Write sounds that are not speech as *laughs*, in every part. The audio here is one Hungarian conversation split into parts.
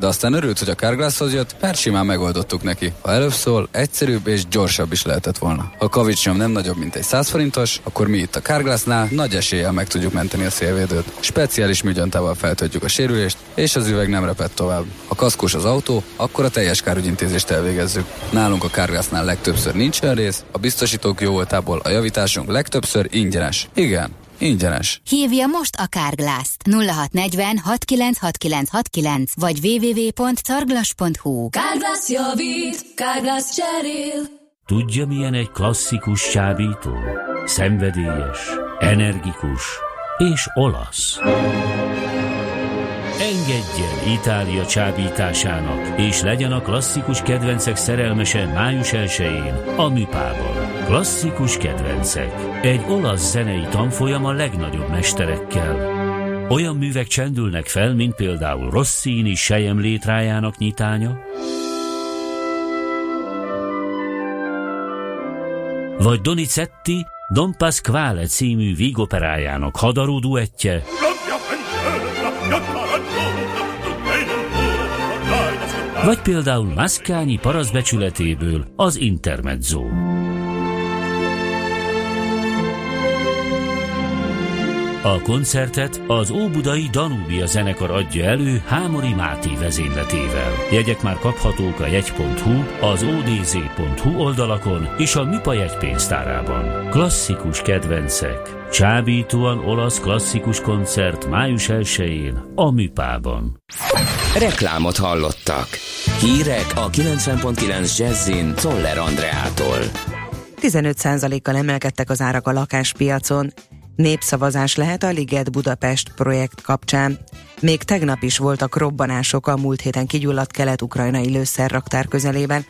De aztán örült, hogy a Carglasshoz jött, mert simán megoldottuk neki. Ha előbb szól, egyszerűbb és gyorsabb is lehetett volna. Ha a kavicsnyom nem nagyobb, mint egy 100 forintos, akkor mi itt a Carglassnál nagy eséllyel meg tudjuk menteni a szélvédőt. Speciális műgyantával feltöltjük a sérülést, és az üveg nem repett tovább. Ha kaszkos az autó, akkor a teljes kárügyintézést elvégezzük. Nálunk a Carglassnál legtöbbször nincs olyan rész, a biztosítók jó voltából a javításunk legtöbbször ingyenes. Igen, Ingyenes. Hívja most a Kárglászt 0640 696969 vagy www.carglass.hu Kárglász javít, Kárglász cserél. Tudja milyen egy klasszikus csábító? Szenvedélyes, energikus és olasz. Engedjen Itália csábításának, és legyen a klasszikus kedvencek szerelmese május 1-én a Műpában. Klasszikus kedvencek. Egy olasz zenei tanfolyam a legnagyobb mesterekkel. Olyan művek csendülnek fel, mint például Rossini sejem létrájának nyitánya, vagy Donizetti Don Pasquale című vígoperájának hadarú duettje, vagy például Maszkányi paraszbecsületéből az Intermezzo. A koncertet az Óbudai Danúbia zenekar adja elő Hámori Máté vezényletével. Jegyek már kaphatók a jegy.hu, az odz.hu oldalakon és a Mipa jegypénztárában. Klasszikus kedvencek. Csábítóan olasz klasszikus koncert május 1-én a Műpában. Reklámot hallottak. Hírek a 90.9 Jazzin Toller Andreától. 15%-kal emelkedtek az árak a lakáspiacon, Népszavazás lehet a Liget Budapest projekt kapcsán. Még tegnap is voltak robbanások a múlt héten kigyulladt kelet-ukrajnai lőszerraktár közelében.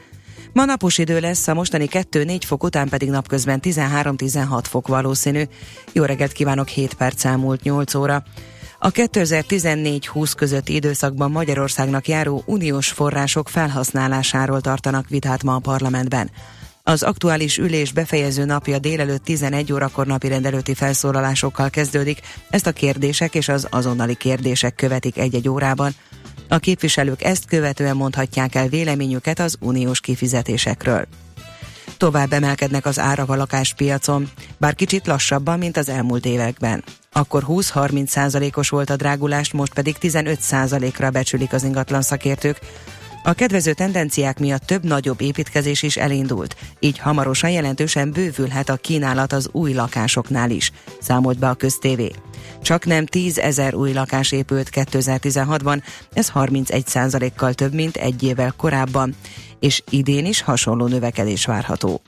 Ma napos idő lesz, a mostani 2-4 fok után pedig napközben 13-16 fok valószínű. Jó reggelt kívánok, 7 perc elmúlt 8 óra. A 2014-20 közötti időszakban Magyarországnak járó uniós források felhasználásáról tartanak vitát ma a parlamentben. Az aktuális ülés befejező napja délelőtt 11 órakor napi rendelőti felszólalásokkal kezdődik, ezt a kérdések és az azonnali kérdések követik egy-egy órában. A képviselők ezt követően mondhatják el véleményüket az uniós kifizetésekről. Tovább emelkednek az árak a lakáspiacon, bár kicsit lassabban, mint az elmúlt években. Akkor 20-30 százalékos volt a drágulás, most pedig 15 százalékra becsülik az ingatlan szakértők. A kedvező tendenciák miatt több nagyobb építkezés is elindult, így hamarosan jelentősen bővülhet a kínálat az új lakásoknál is, számolt be a köztévé. Csak nem 10 ezer új lakás épült 2016-ban, ez 31 kal több, mint egy évvel korábban, és idén is hasonló növekedés várható.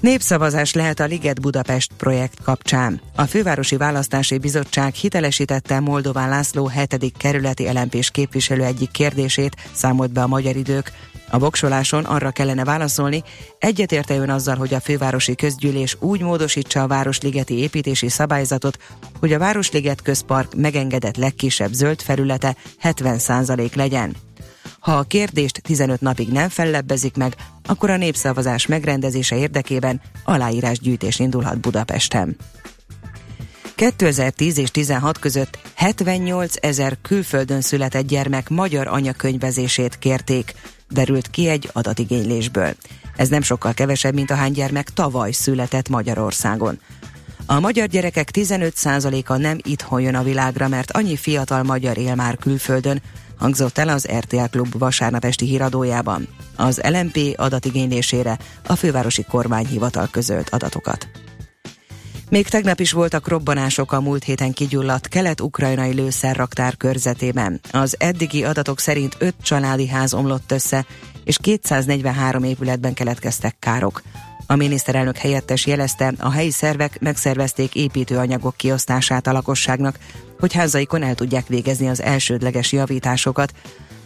Népszavazás lehet a Liget Budapest projekt kapcsán. A Fővárosi Választási Bizottság hitelesítette Moldován László 7. kerületi elempés képviselő egyik kérdését, számolt be a magyar idők. A voksoláson arra kellene válaszolni, egyetérte ön azzal, hogy a fővárosi közgyűlés úgy módosítsa a Városligeti építési szabályzatot, hogy a Városliget közpark megengedett legkisebb zöld felülete 70% legyen. Ha a kérdést 15 napig nem fellebbezik meg, akkor a népszavazás megrendezése érdekében aláírásgyűjtés indulhat Budapesten. 2010 és 16 között 78 ezer külföldön született gyermek magyar anyakönyvezését kérték, derült ki egy adatigénylésből. Ez nem sokkal kevesebb, mint ahány gyermek tavaly született Magyarországon. A magyar gyerekek 15%-a nem itthon jön a világra, mert annyi fiatal magyar él már külföldön, hangzott el az RTL Klub vasárnap esti híradójában. Az LMP adatigénylésére a fővárosi kormányhivatal közölt adatokat. Még tegnap is voltak robbanások a múlt héten kigyulladt kelet-ukrajnai lőszerraktár körzetében. Az eddigi adatok szerint öt családi ház omlott össze, és 243 épületben keletkeztek károk. A miniszterelnök helyettes jelezte, a helyi szervek megszervezték építőanyagok kiosztását a lakosságnak, hogy házaikon el tudják végezni az elsődleges javításokat.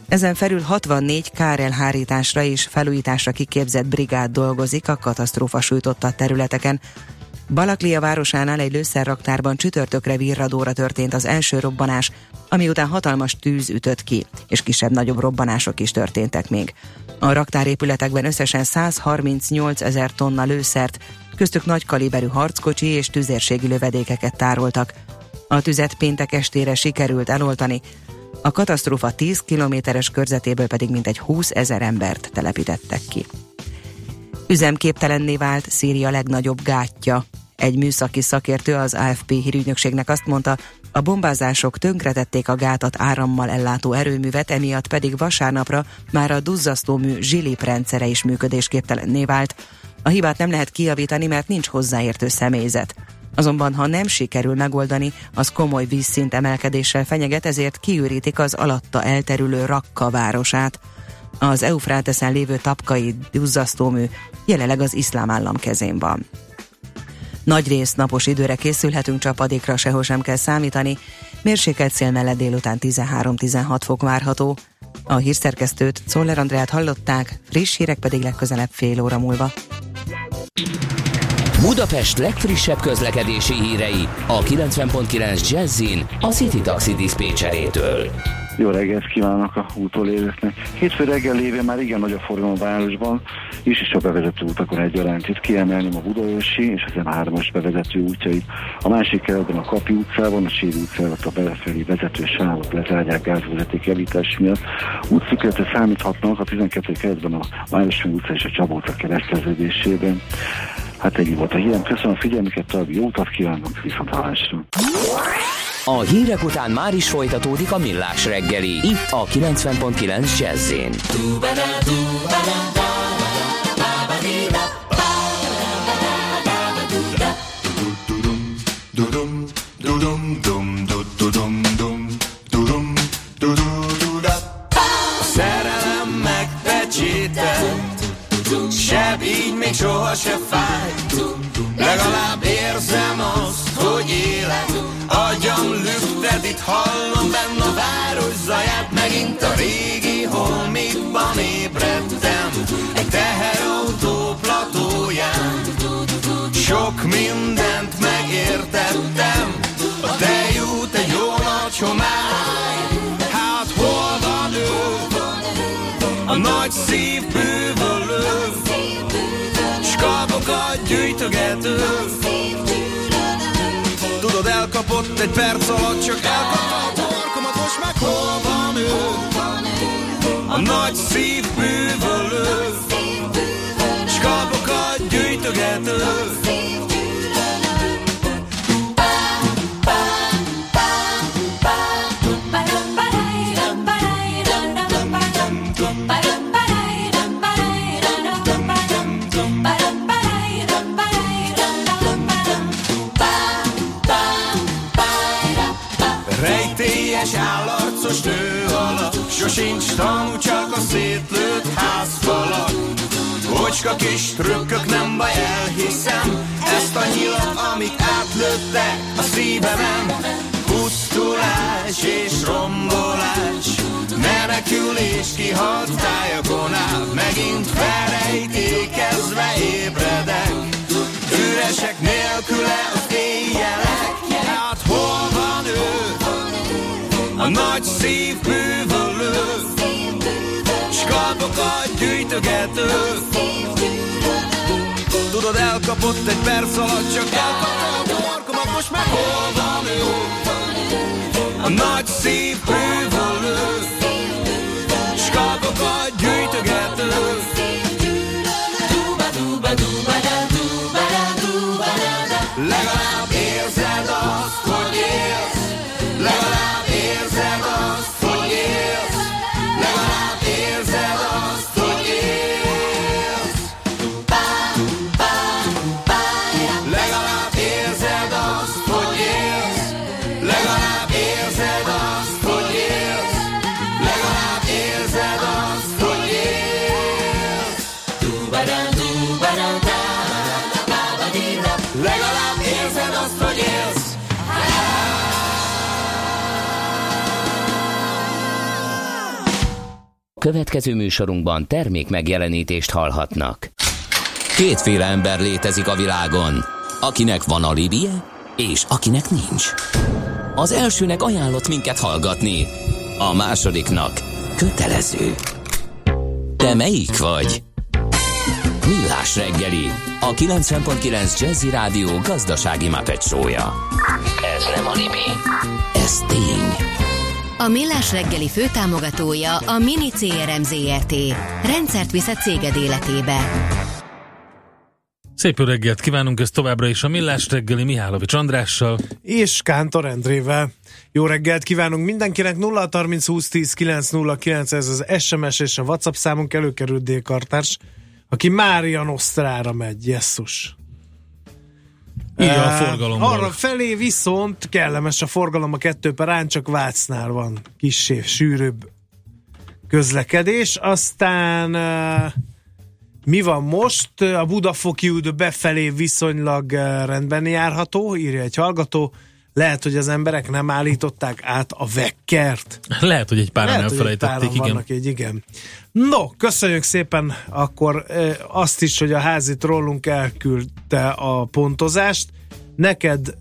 Ezen felül 64 kárelhárításra és felújításra kiképzett brigád dolgozik a katasztrófa sújtotta területeken. Balaklia városánál egy lőszerraktárban csütörtökre virradóra történt az első robbanás, ami után hatalmas tűz ütött ki, és kisebb-nagyobb robbanások is történtek még. A raktárépületekben összesen 138 ezer tonna lőszert, köztük nagy kaliberű harckocsi és tüzérségi lövedékeket tároltak. A tüzet péntek estére sikerült eloltani, a katasztrófa 10 kilométeres körzetéből pedig mintegy 20 ezer embert telepítettek ki. Üzemképtelenné vált Szíria legnagyobb gátja. Egy műszaki szakértő az AFP hírügynökségnek azt mondta, a bombázások tönkretették a gátat árammal ellátó erőművet, emiatt pedig vasárnapra már a duzzasztómű zsilip rendszere is működésképtelenné vált. A hibát nem lehet kijavítani, mert nincs hozzáértő személyzet. Azonban, ha nem sikerül megoldani, az komoly vízszint emelkedéssel fenyeget, ezért kiürítik az alatta elterülő Rakka városát. Az Eufráteszen lévő tapkai duzzasztómű jelenleg az iszlám állam kezén van. Nagy rész napos időre készülhetünk, csapadékra sehol sem kell számítani. Mérsékelt szél mellett délután 13-16 fok várható. A hírszerkesztőt Czoller Andrát hallották, friss hírek pedig legközelebb fél óra múlva. Budapest legfrissebb közlekedési hírei a 90.9 Jazzin a City Taxi Dispécsejétől. Jó reggelt kívánok a útolérőknek. Hétfő reggel lévén már igen nagy a forgalom a városban, és is a bevezető utakon egyaránt. Itt kiemelném a Budaörsi és az M3-as bevezető útjait. A másik kerületben a Kapi utcában, a Séri utcában a befelé vezető sávot lezárják gázvezeték javítás miatt. Útszükletre számíthatnak a 12. kerületben a Városmi utca és a Csaba utca kereszteződésében. Hát ennyi volt a hírem. Köszönöm a figyelmüket, további jó utat kívánok, viszont hallásra. A hírek után már is folytatódik a millás reggeli, itt a 90.9 jazz Szerelem megpecsételt így még soha se fáj Legalább érzem azt, hogy élek hallom benne a város zaját Megint a régi holmikban ébredtem Egy teherautó platóján Sok mindent megértettem. A tejút egy jó nagy homály. Hát hol van ő? A nagy szív bűvölő S kabokat gyűjtögető elkapott egy perc alatt Csak elkapta a torkomat Most meg hol van ő? A nagy szív Bocska kis trükkök, nem baj, elhiszem. Ezt a nyilat, amit átlőttek a szívemen. Pusztulás és rombolás Menekülés kihalt tájakon át Megint felejtékezve ébredek. Üresek nélküle az éjjelek. Hát hol van ő? A nagy szív bűvölő S kalpokat gyűjtögető. Tudod, elkapott egy perc alatt Csak elkapta a torkomat Most meg hol van ő? A nagy szív bűvölő S kalpokat gyűjtögető. Legalább Legalább érzed azt, hogy élsz Következő műsorunkban termék megjelenítést hallhatnak. Kétféle ember létezik a világon, akinek van alibije, és akinek nincs. Az elsőnek ajánlott minket hallgatni, a másodiknak kötelező. Te melyik vagy? Millás reggeli, a 90.9 Jazzy Rádió gazdasági mapetsója. Ez nem animi, ez tény. A Millás reggeli főtámogatója a Mini CRM Zrt. Rendszert visz a céged életébe. Szép jó reggelt kívánunk, ez továbbra is a Millás reggeli Mihálovics Andrással. És Kántor Endrével. Jó reggelt kívánunk mindenkinek, 0 30 20 10 909, ez az SMS és a WhatsApp számunk előkerült D-kartárs, aki Mária Nosztrára megy, jesszus. Írja a forgalomból. Arra felé viszont kellemes a forgalom a kettő perán, csak Vácnál van kissé sűrűbb közlekedés. Aztán mi van most? A Budafoki út befelé viszonylag rendben járható, írja egy hallgató. Lehet, hogy az emberek nem állították át a vekkert. Lehet, hogy egy páran Lehet, hogy egy elfelejtették, páran igen. vannak egy, igen. No, köszönjük szépen akkor azt is, hogy a házi trollunk elküldte a pontozást. Neked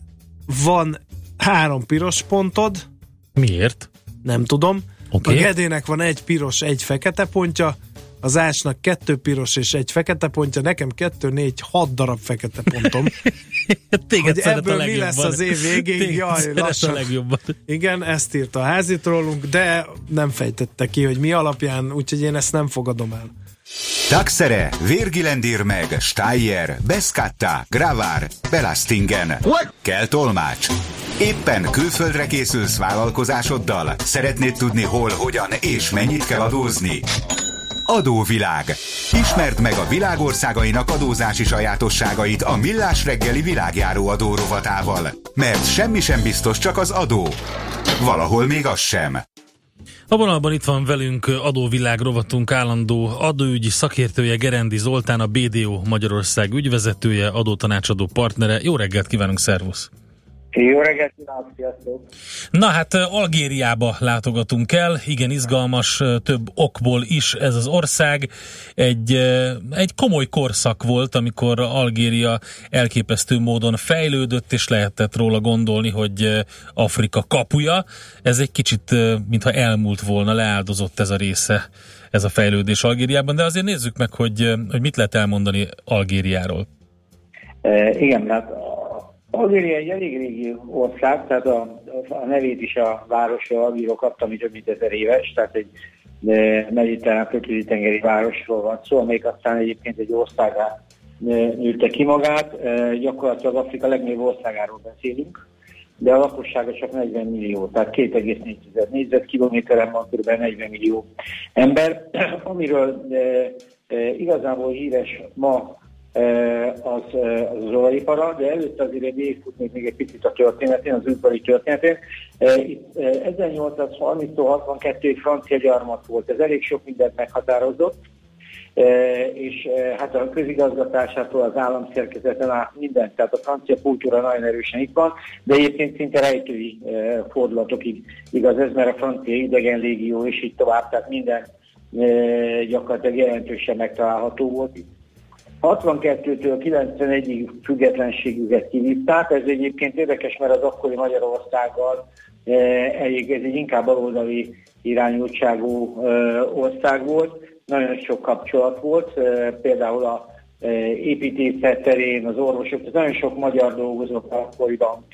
van három piros pontod, Miért? nem tudom. Oké. A Gedének van egy piros, egy fekete pontja, az Ásnak kettő piros és egy fekete pontja, nekem kettő, négy, hat darab fekete pontom. *laughs* Téged Hogy ebből a mi lesz az év végéig? Téged Jaj, lassan. a legjobban. Igen, ezt írta a házi trollunk, de nem fejtette ki, hogy mi alapján, úgyhogy én ezt nem fogadom el. Taxere, Virgilendir meg, Steyer, Beskatta, Gravár, Belastingen. Kell tolmács. Éppen külföldre készülsz vállalkozásoddal? Szeretnéd tudni hol, hogyan és mennyit kell adózni? Adóvilág. Ismerd meg a világországainak adózási sajátosságait a Millás reggeli világjáró adó rovatával. Mert semmi sem biztos, csak az adó. Valahol még az sem. A vonalban itt van velünk adóvilág rovatunk állandó adóügyi szakértője Gerendi Zoltán, a BDO Magyarország ügyvezetője, adótanácsadó partnere. Jó reggelt kívánunk, szervusz! Jó reggelt sziasztok! Na hát Algériába látogatunk el, igen izgalmas, több okból is ez az ország. Egy, egy komoly korszak volt, amikor Algéria elképesztő módon fejlődött, és lehetett róla gondolni, hogy Afrika kapuja. Ez egy kicsit, mintha elmúlt volna, leáldozott ez a része, ez a fejlődés Algériában, de azért nézzük meg, hogy, hogy mit lehet elmondani Algériáról. E, igen, mert Algéria egy elég régi ország, tehát a, a nevét is a városról Algíról kapta, ami több mint ezer éves, tehát egy mediterrán földközi tengeri városról van szó, amelyik aztán egyébként egy országá nőtte ki magát. E, gyakorlatilag Afrika legnagyobb országáról beszélünk, de a lakossága csak 40 millió, tehát 2,4 négyzetkilométeren van kb. 40 millió ember, *clears throat* amiről e, e, igazából híres ma az, az, olajipara, de előtte azért végigfutnék még egy picit a történetén, az ipari történetén. Itt 1830 62 francia gyarmat volt, ez elég sok mindent meghatározott, és hát a közigazgatásától az államszerkezeten át mindent, tehát a francia kultúra nagyon erősen itt van, de egyébként szinte rejtői fordulatok igaz ez, mert a francia idegen légió és így tovább, tehát minden gyakorlatilag jelentősen megtalálható volt itt. 62-től 91-ig függetlenségüket kivívták. Ez egyébként érdekes, mert az akkori Magyarországgal elég, ez egy inkább baloldali irányultságú ország volt. Nagyon sok kapcsolat volt, például a építészet terén, az orvosok, tehát nagyon sok magyar dolgozott akkoriban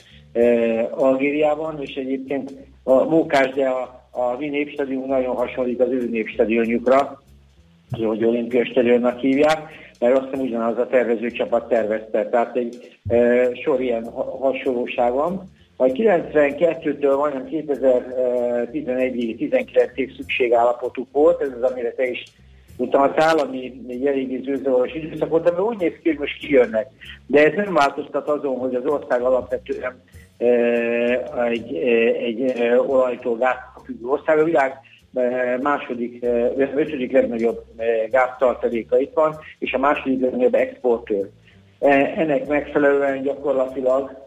Algériában, és egyébként a Mókás, de a, a mi népstadion nagyon hasonlít az ő népstadionjukra, hogy olimpia stadionnak hívják, mert azt hiszem ugyanaz a tervező csapat tervezte, tehát egy e, sor ilyen ha- hasonlóság van. Majd 92-től majdnem 2011-ig, 19-ig szükségállapotuk volt, ez az, amire te is utaltál, ami egy eléggé zűrzavaros időszak volt, ami úgy néz ki, hogy most kijönnek. De ez nem változtat azon, hogy az ország alapvetően e, egy, egy e, olajtól gáztól függő ország. A világ második, ötödik legnagyobb gáztartaléka itt van, és a második legnagyobb exportőr. Ennek megfelelően gyakorlatilag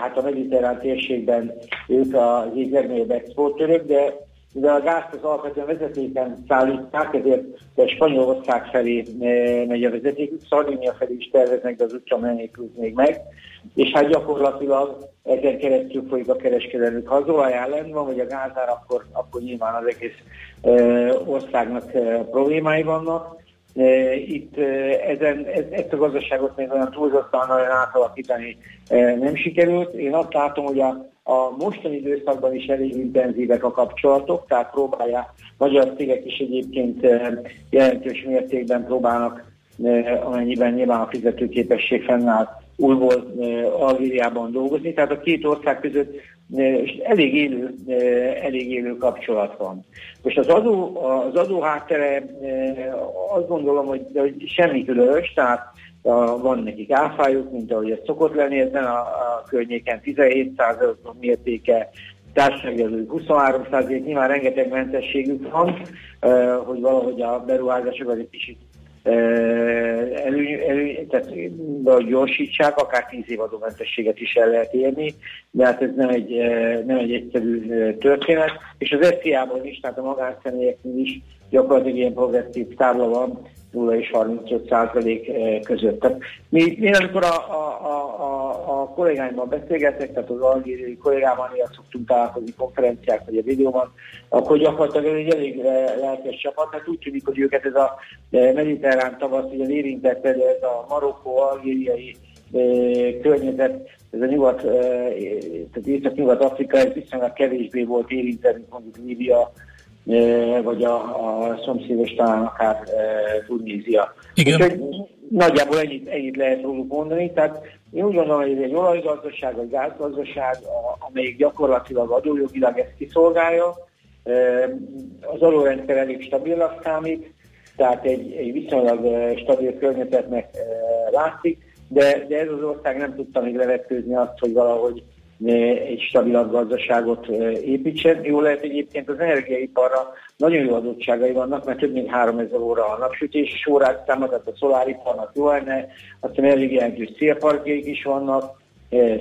hát a mediterrán térségben ők az egyik legnagyobb exportőrök, de de a gázt az alapvetően vezetéken szállítják, ezért a Spanyolország felé megy a vezeték, Szardénia felé is terveznek, de az útja mennékült még meg, és hát gyakorlatilag ezen keresztül folyik a kereskedelmük. Ha az olaj van, vagy a gázár, akkor, akkor nyilván az egész e, országnak e, problémái vannak. Itt ezen, ez, ezt a gazdaságot még olyan túlzottan nagyon átalakítani nem sikerült. Én azt látom, hogy a a mostani időszakban is elég intenzívek a kapcsolatok, tehát próbálják, magyar cégek is egyébként eh, jelentős mértékben próbálnak, eh, amennyiben nyilván a fizetőképesség fennáll, újból eh, Algériában dolgozni. Tehát a két ország között elég élő, elég élő kapcsolat van. Most az adó, az adó háttere azt gondolom, hogy, hogy semmi különös, tehát a, van nekik áfájuk, mint ahogy ez szokott lenni ezen a, a környéken, 17% mértéke, társadalmi 23 nyilván rengeteg mentességük van, hogy valahogy a beruházásokat egy kicsit elő, elő, tehát gyorsítsák, akár 10 év adómentességet is el lehet érni, de hát ez nem egy, nem egy egyszerű történet, és az SZIA-ban is, tehát a magánszemélyeknél is gyakorlatilag ilyen progresszív tábla van, 0 és 35 százalék között. Tehát mi, mi amikor a, a, a, a kollégáimmal beszélgetek, tehát az algériai kollégámmal néha szoktunk találkozni konferenciák vagy a videóban, akkor gyakorlatilag ez egy elég lelkes csapat, hát úgy tűnik, hogy őket ez a mediterrán tavasz, ugye érintette, de ez a marokkó, algériai környezet, ez a nyugat, tehát észak-nyugat-afrika, ez viszonylag kevésbé volt érintve, mint mondjuk Líbia, vagy a, a szomszédos talán akár Tunézia. Igen. Úgyhogy nagyjából ennyit, ennyit lehet róluk mondani. Tehát én úgy gondolom, hogy ez egy olajgazdaság, vagy gázgazdaság, amelyik gyakorlatilag adójogilag ezt kiszolgálja. Az adórendszer elég stabilnak számít, tehát egy, egy viszonylag stabil környezetnek látszik, de, de ez az ország nem tudta még levetkőzni azt, hogy valahogy egy stabilabb gazdaságot építsen. Jó lehet egyébként az energiaiparra nagyon jó adottságai vannak, mert több mint 3000 óra a napsütési órát tehát a szoláriparnak jó lenne, aztán elég jelentős célparkjaik is vannak,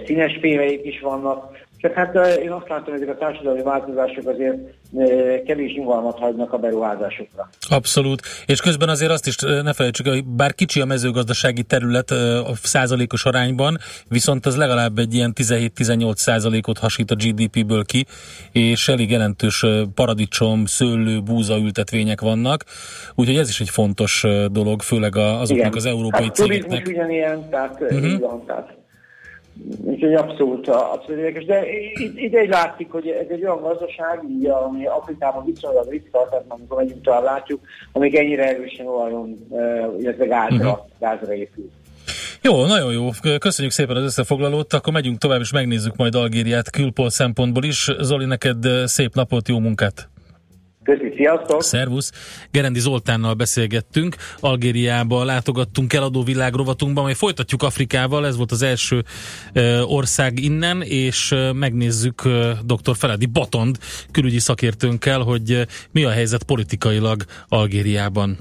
színes fémeik is vannak, csak hát én azt látom, hogy ezek a társadalmi változások azért kevés nyugalmat hagynak a beruházásokra. Abszolút. És közben azért azt is ne felejtsük, hogy bár kicsi a mezőgazdasági terület a százalékos arányban, viszont az legalább egy ilyen 17-18 százalékot hasít a GDP-ből ki, és elég jelentős paradicsom, szőlő, búza ültetvények vannak. Úgyhogy ez is egy fontos dolog, főleg azoknak Igen. az európai hát, cégeknek. Turizmus ugyanilyen, tehát uh-huh. van, tehát Úgyhogy abszolút, abszolút érdekes. De ide egy látszik, hogy ez egy olyan gazdaság, ami Afrikában viszonylag ritka, tehát amikor megyünk tovább látjuk, amíg ennyire erősen olajon, illetve gázra, uh-huh. gázra épül. Jó, nagyon jó. Köszönjük szépen az összefoglalót. Akkor megyünk tovább, és megnézzük majd Algériát külpol szempontból is. Zoli, neked szép napot, jó munkát! Köszi, sziasztok! Szervusz! Gerendi Zoltánnal beszélgettünk, Algériába látogattunk el adóvilág rovatunkban, majd folytatjuk Afrikával, ez volt az első e, ország innen, és e, megnézzük e, dr. Feledi Batond külügyi szakértőnkkel, hogy e, mi a helyzet politikailag Algériában.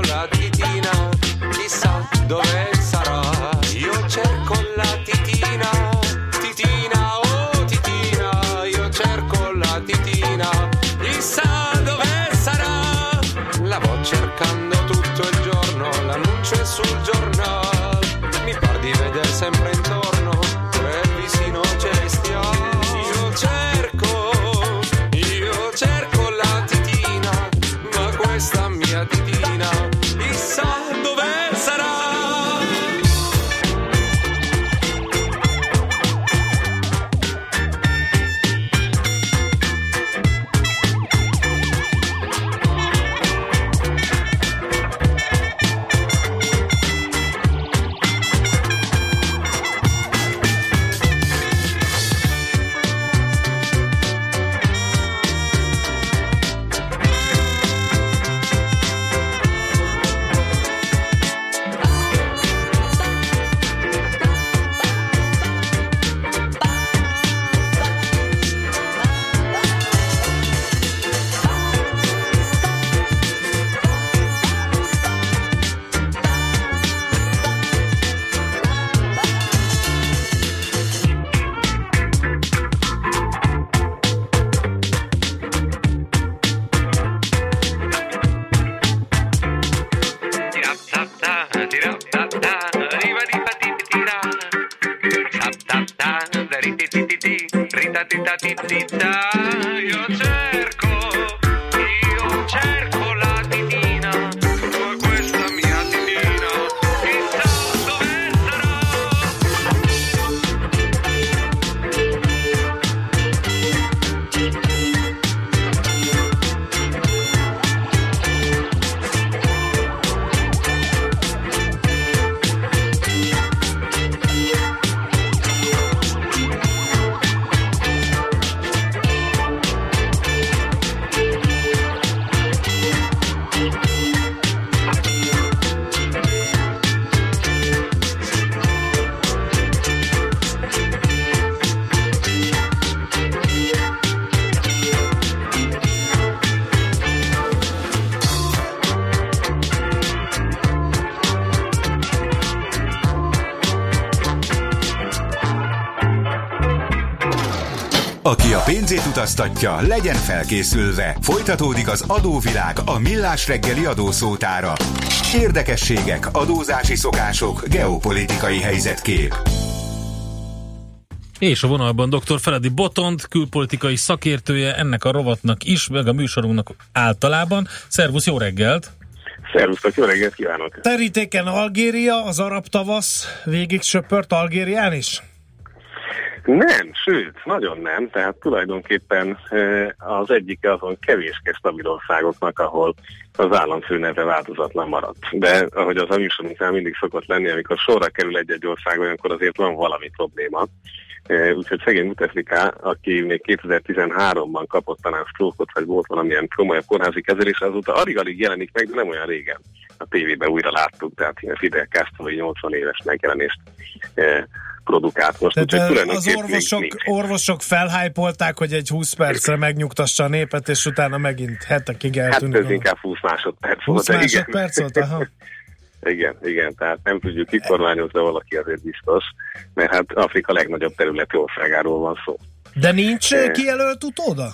con la titina, chissà dove sarà. Beep, beep. Utaztatja, legyen felkészülve. Folytatódik az adóvilág a millás reggeli adószótára. Érdekességek, adózási szokások, geopolitikai helyzetkép. És a vonalban dr. Feledi Botond, külpolitikai szakértője ennek a rovatnak is, meg a műsorunknak általában. Szervusz, jó reggelt! Szervusztok, jó reggelt kívánok! Terítéken Algéria, az arab tavasz végig söpört Algérián is? Nem, sőt, nagyon nem. Tehát tulajdonképpen az egyik azon kevéske stabil országoknak, ahol az államfő neve változatlan maradt. De ahogy az amisonuknál mindig szokott lenni, amikor sorra kerül egy-egy ország, olyankor azért van valami probléma. Úgyhogy szegény Muteflika, aki még 2013-ban kapott talán sztrókot, vagy volt valamilyen komolyabb kórházi kezelés, azóta alig-alig jelenik meg, de nem olyan régen. A tévében újra láttuk, tehát ilyen Fidel Castro 80 éves megjelenést produkált most. úgyhogy Tehát az tulajdonképpen még orvosok, nincs. orvosok felhájpolták, hogy egy 20 percre megnyugtassa a népet, és utána megint hetekig Hát eltűnik. ez inkább 20 másodperc 20 volt. de igen. másodperc volt, aha. *laughs* Igen, igen, tehát nem tudjuk kikormányozni, valaki azért biztos, mert hát Afrika legnagyobb területi országáról van szó. De nincs eh. kijelölt utóda?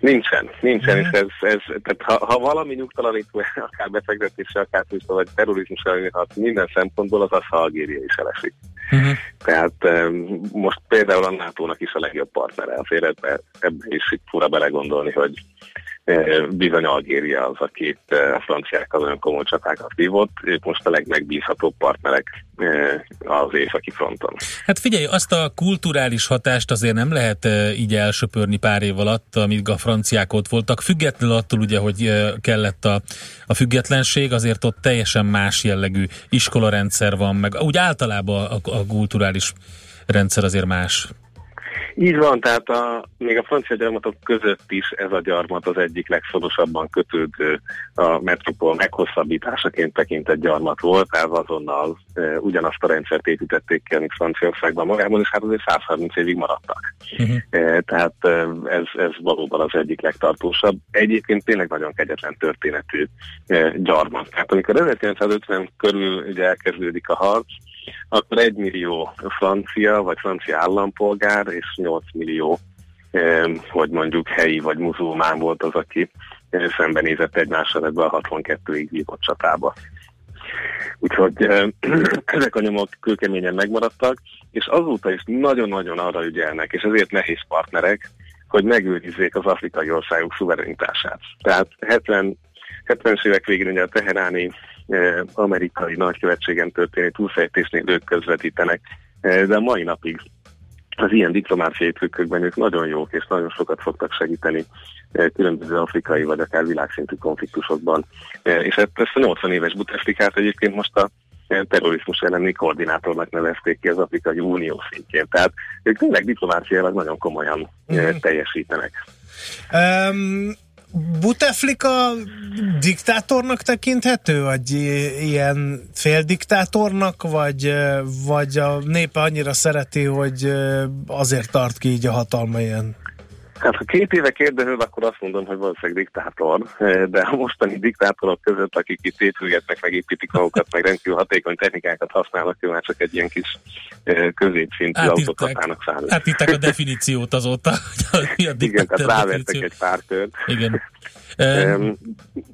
Nincsen, nincsen, és ez, ez tehát ha, ha valami nyugtalanító, *laughs* akár befektetésre, akár tűzbe, vagy terrorizmus elleni harc minden szempontból, az az, ha Algéria is elesik. Mhm. Tehát most például a NATO-nak is a legjobb partnere, azért ebbe, ebbe is itt fura belegondolni, hogy bizony Algéria az, akit eh, a franciákkal olyan komoly csatákat vívott, ők most a legmegbízhatóbb partnerek eh, az északi fronton. Hát figyelj, azt a kulturális hatást azért nem lehet így elsöpörni pár év alatt, amíg a franciák ott voltak. Függetlenül attól ugye, hogy kellett a, a függetlenség, azért ott teljesen más jellegű iskolarendszer van, meg úgy általában a, a kulturális rendszer azért más. Így van, tehát a, még a francia gyarmatok között is ez a gyarmat az egyik legszorosabban kötődő a metropol meghosszabbításaként tekintett gyarmat volt, tehát azonnal e, ugyanazt a rendszert építették ki, amit Franciaországban magában, és hát azért 130 évig maradtak. Uh-huh. E, tehát e, ez, ez valóban az egyik legtartósabb. Egyébként tényleg nagyon kegyetlen történetű e, gyarmat. Tehát amikor 1950 körül ugye elkezdődik a harc, akkor egy millió francia vagy francia állampolgár és 8 millió, hogy mondjuk helyi vagy muzulmán volt az, aki eh, szembenézett egymással ebbe a 62-ig vívott csatába. Úgyhogy eh, *clears throat* ezek a nyomok kőkeményen megmaradtak, és azóta is nagyon-nagyon arra ügyelnek, és ezért nehéz partnerek, hogy megőrizzék az afrikai országok szuverenitását. Tehát 70 70-es évek végén ugye a teheráni eh, amerikai nagykövetségen történő túlfejtésnél ők közvetítenek, eh, de a mai napig az ilyen diplomáciai trükkökben ők nagyon jók, és nagyon sokat fogtak segíteni eh, különböző afrikai vagy akár világszintű konfliktusokban. És ezt, ezt a 80 éves Buteflikát egyébként most a terrorizmus elleni koordinátornak nevezték ki az Afrikai Unió szintjén. Tehát ők tényleg diplomáciailag nagyon komolyan Mhm. teljesítenek. Um, Buteflika diktátornak tekinthető, vagy ilyen féldiktátornak, vagy, vagy a népe annyira szereti, hogy azért tart ki így a hatalma ilyen? Hát ha két éve kérdezed, akkor azt mondom, hogy valószínűleg diktátor, eh, de a mostani diktátorok között, akik itt épülgetnek, megépítik magukat, meg rendkívül hatékony technikákat használnak, ő már csak egy ilyen kis eh, középszintű Átírták. autokratának számít. Átírták a definíciót azóta, mi a Igen, tehát rávertek egy pár kört. Igen.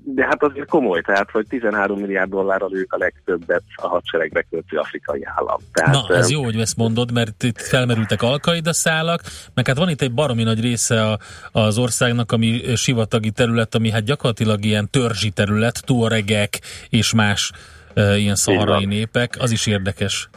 De hát azért komoly, tehát hogy 13 milliárd dollárral ők a legtöbbet a hadseregbe költő afrikai állam. Tehát, Na, ez jó, hogy ezt mondod, mert itt felmerültek alkaida szálak, meg hát van itt egy baromi nagy része a, az országnak, ami sivatagi terület, ami hát gyakorlatilag ilyen törzsi terület, tuaregek és más e, ilyen szaharai népek, az is érdekes.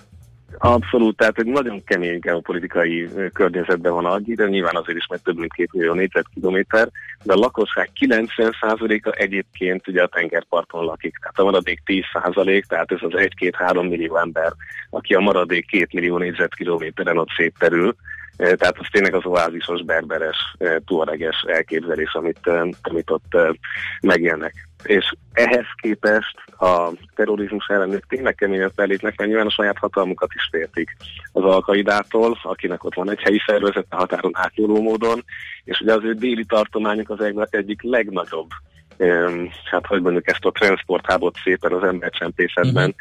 Abszolút, tehát egy nagyon kemény geopolitikai környezetben van Algíria, nyilván azért is, mert több mint két millió négyzetkilométer, de a lakosság 90%-a egyébként ugye a tengerparton lakik. Tehát a maradék 10%, tehát ez az 1-2-3 millió ember, aki a maradék 2 millió négyzetkilométeren ott szétterül, tehát az tényleg az oázisos, berberes, tuareges elképzelés, amit, amit ott megélnek és ehhez képest a terrorizmus ellenők tényleg keményen fellépnek, mert nyilván a saját hatalmukat is féltik az alkaidától, akinek ott van egy helyi szervezet a határon átnyúló módon, és ugye az ő déli tartományok az egyik legnagyobb hát hogy mondjuk ezt a transporthábot szépen az embercsempészetben, uh-huh.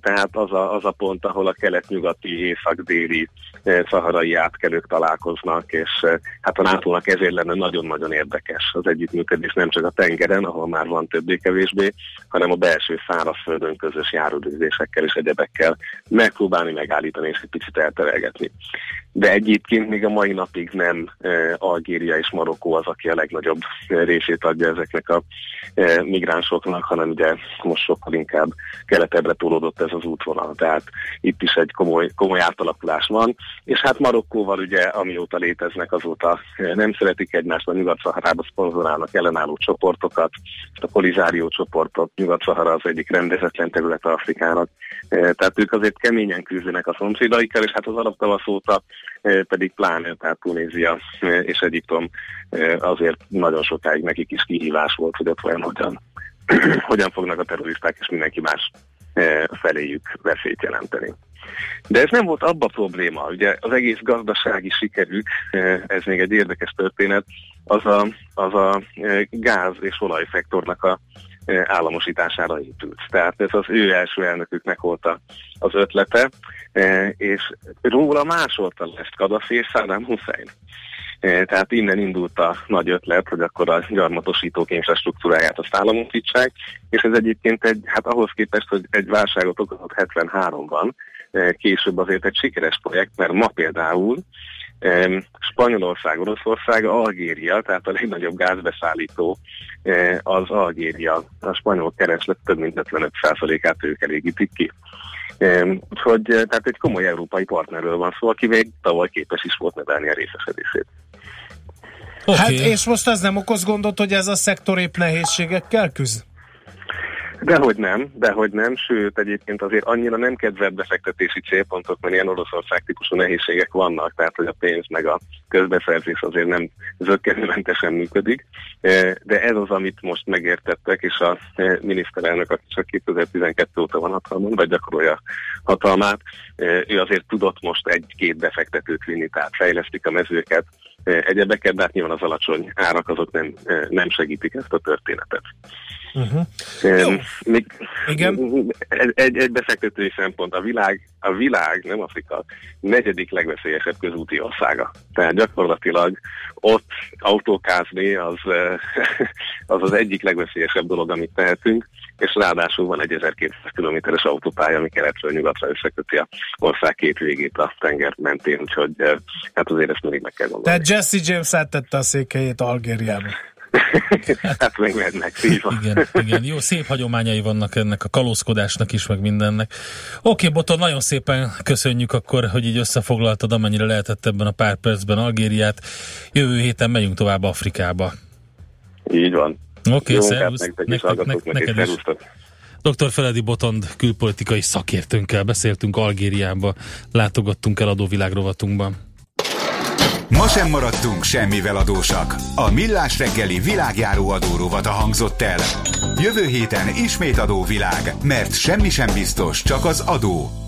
Tehát az a, az a pont, ahol a kelet-nyugati, észak-déli szaharai átkelők találkoznak, és hát a nato ezért lenne nagyon-nagyon érdekes az együttműködés nem csak a tengeren, ahol már van többé-kevésbé, hanem a belső szárazföldön közös járődőzésekkel és egyebekkel megpróbálni megállítani és egy picit elterelgetni. De egyébként még a mai napig nem Algéria és Marokkó az, aki a legnagyobb részét adja ezeknek a migránsoknak, hanem ugye most sokkal inkább keletebbre tolódott ez az útvonal. Tehát itt is egy komoly, komoly átalakulás van, és hát Marokkóval ugye, amióta léteznek, azóta nem szeretik egymást, a Nyugat-Szaharába szponzorálnak ellenálló csoportokat, a Polizárió csoportot, Nyugat-Szahara az egyik rendezetlen terület Afrikának, tehát ők azért keményen küzdenek a szomszédaikkel, és hát az arab tavasz óta pedig pláne, tehát Tunézia és Egyiptom azért nagyon sokáig nekik is kihívás volt, hogy ott vajon hogyan, *clears throat* hogyan fognak a terroristák és mindenki más feléjük veszélyt jelenteni. De ez nem volt abba probléma, ugye az egész gazdasági sikerük, ez még egy érdekes történet, az a, az a gáz és olajfektornak a államosítására épült. Tehát ez az ő első elnöküknek volt az ötlete, és róla másolta lesz Kadafi és Saddam Hussein. Tehát innen indult a nagy ötlet, hogy akkor a gyarmatosítók infrastruktúráját azt államosítsák, és ez egyébként egy, hát ahhoz képest, hogy egy válságot okozott 73-ban, később azért egy sikeres projekt, mert ma például Spanyolország, Oroszország, Algéria, tehát a legnagyobb gázbeszállító az Algéria. A spanyol kereslet több mint 55%-át ők elégítik ki. Úgyhogy tehát egy komoly európai partnerről van szó, aki még tavaly képes is volt növelni a részesedését. Okay. Hát és most az nem okoz gondot, hogy ez a szektor épp nehézségekkel küzd? Dehogy nem, dehogy nem, sőt egyébként azért annyira nem kedvelt befektetési célpontok, mert ilyen Oroszország típusú nehézségek vannak, tehát hogy a pénz meg a közbeszerzés azért nem zöggenőmentesen működik, e, de ez az, amit most megértettek, és a e, miniszterelnök, aki csak 2012 óta van hatalmon, vagy gyakorolja hatalmát, e, ő azért tudott most egy-két befektetőt vinni, tehát fejlesztik a mezőket, egyebeket, de hát nyilván az alacsony árak azok nem, nem segítik ezt a történetet. Uh-huh. Um, még Igen. Egy, egy befektetői szempont, a világ, a világ, nem Afrika, negyedik legveszélyesebb közúti országa. Tehát gyakorlatilag ott autókázni az, *laughs* az az egyik legveszélyesebb dolog, amit tehetünk, és ráadásul van egy 1200 kilométeres autópálya, ami keletről nyugatra összeköti a ország két végét a tenger mentén, úgyhogy hát azért ezt mindig meg kell gondolni. Tehát Jesse James áttette a székhelyét Algériába. *laughs* hát meg mennek, igen, igen, jó, szép hagyományai vannak ennek a kalózkodásnak is, meg mindennek. Oké, Boton, nagyon szépen köszönjük akkor, hogy így összefoglaltad, amennyire lehetett ebben a pár percben Algériát. Jövő héten megyünk tovább Afrikába. Így van. Oké, okay, szervusz. Nektek, nektek, nektek, neked is. Dr. Feledi Botond külpolitikai szakértőnkkel beszéltünk Algériába, látogattunk el adóvilágrovatunkban. Ma sem maradtunk semmivel adósak. A Millás reggeli világjáró adórovata hangzott el. Jövő héten ismét adóvilág, mert semmi sem biztos, csak az adó.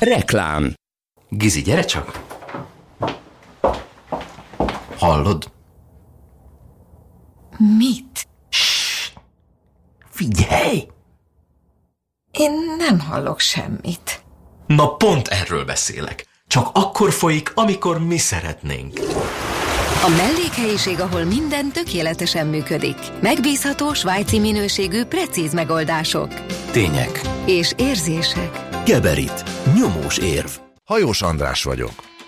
Reklám. Gizi, gyere csak! Hallod? Mit? Figyelj! Én nem hallok semmit. Na pont erről beszélek. Csak akkor folyik, amikor mi szeretnénk. A mellékhelyiség, ahol minden tökéletesen működik. Megbízható, svájci minőségű, precíz megoldások. Tények. És érzések. Geberit. Nyomós érv. Hajós András vagyok.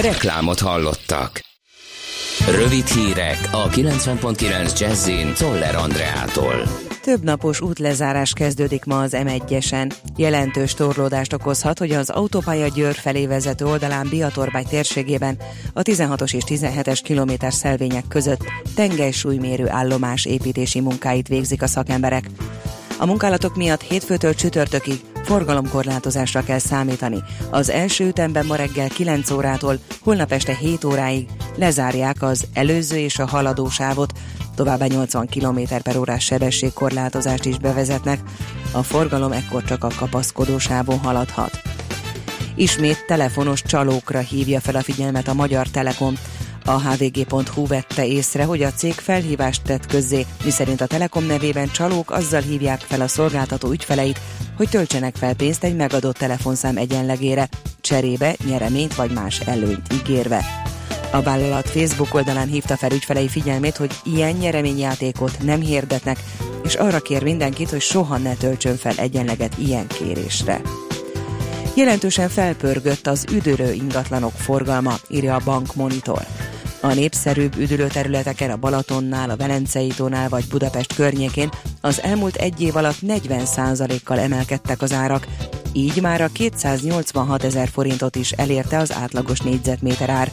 Reklámot hallottak. Rövid hírek a 90.9 Jazzin Toller Andreától. Több napos útlezárás kezdődik ma az M1-esen. Jelentős torlódást okozhat, hogy az autópálya Győr felé vezető oldalán Biatorbágy térségében a 16-os és 17-es kilométer szelvények között tengelysúlymérő állomás építési munkáit végzik a szakemberek. A munkálatok miatt hétfőtől csütörtökig forgalomkorlátozásra kell számítani. Az első ütemben ma reggel 9 órától, holnap este 7 óráig lezárják az előző és a haladó sávot, továbbá 80 km per órás sebességkorlátozást is bevezetnek. A forgalom ekkor csak a kapaszkodó sávon haladhat. Ismét telefonos csalókra hívja fel a figyelmet a Magyar Telekom. A hvg.hu vette észre, hogy a cég felhívást tett közzé, miszerint a Telekom nevében csalók azzal hívják fel a szolgáltató ügyfeleit, hogy töltsenek fel pénzt egy megadott telefonszám egyenlegére, cserébe nyereményt vagy más előnyt ígérve. A vállalat Facebook oldalán hívta fel ügyfelei figyelmét, hogy ilyen nyereményjátékot nem hirdetnek, és arra kér mindenkit, hogy soha ne töltsön fel egyenleget ilyen kérésre. Jelentősen felpörgött az üdülő ingatlanok forgalma, írja a Bank Monitor. A népszerűbb üdülőterületeken a Balatonnál, a Velencei tónál vagy Budapest környékén az elmúlt egy év alatt 40%-kal emelkedtek az árak, így már a 286 ezer forintot is elérte az átlagos négyzetméter ár,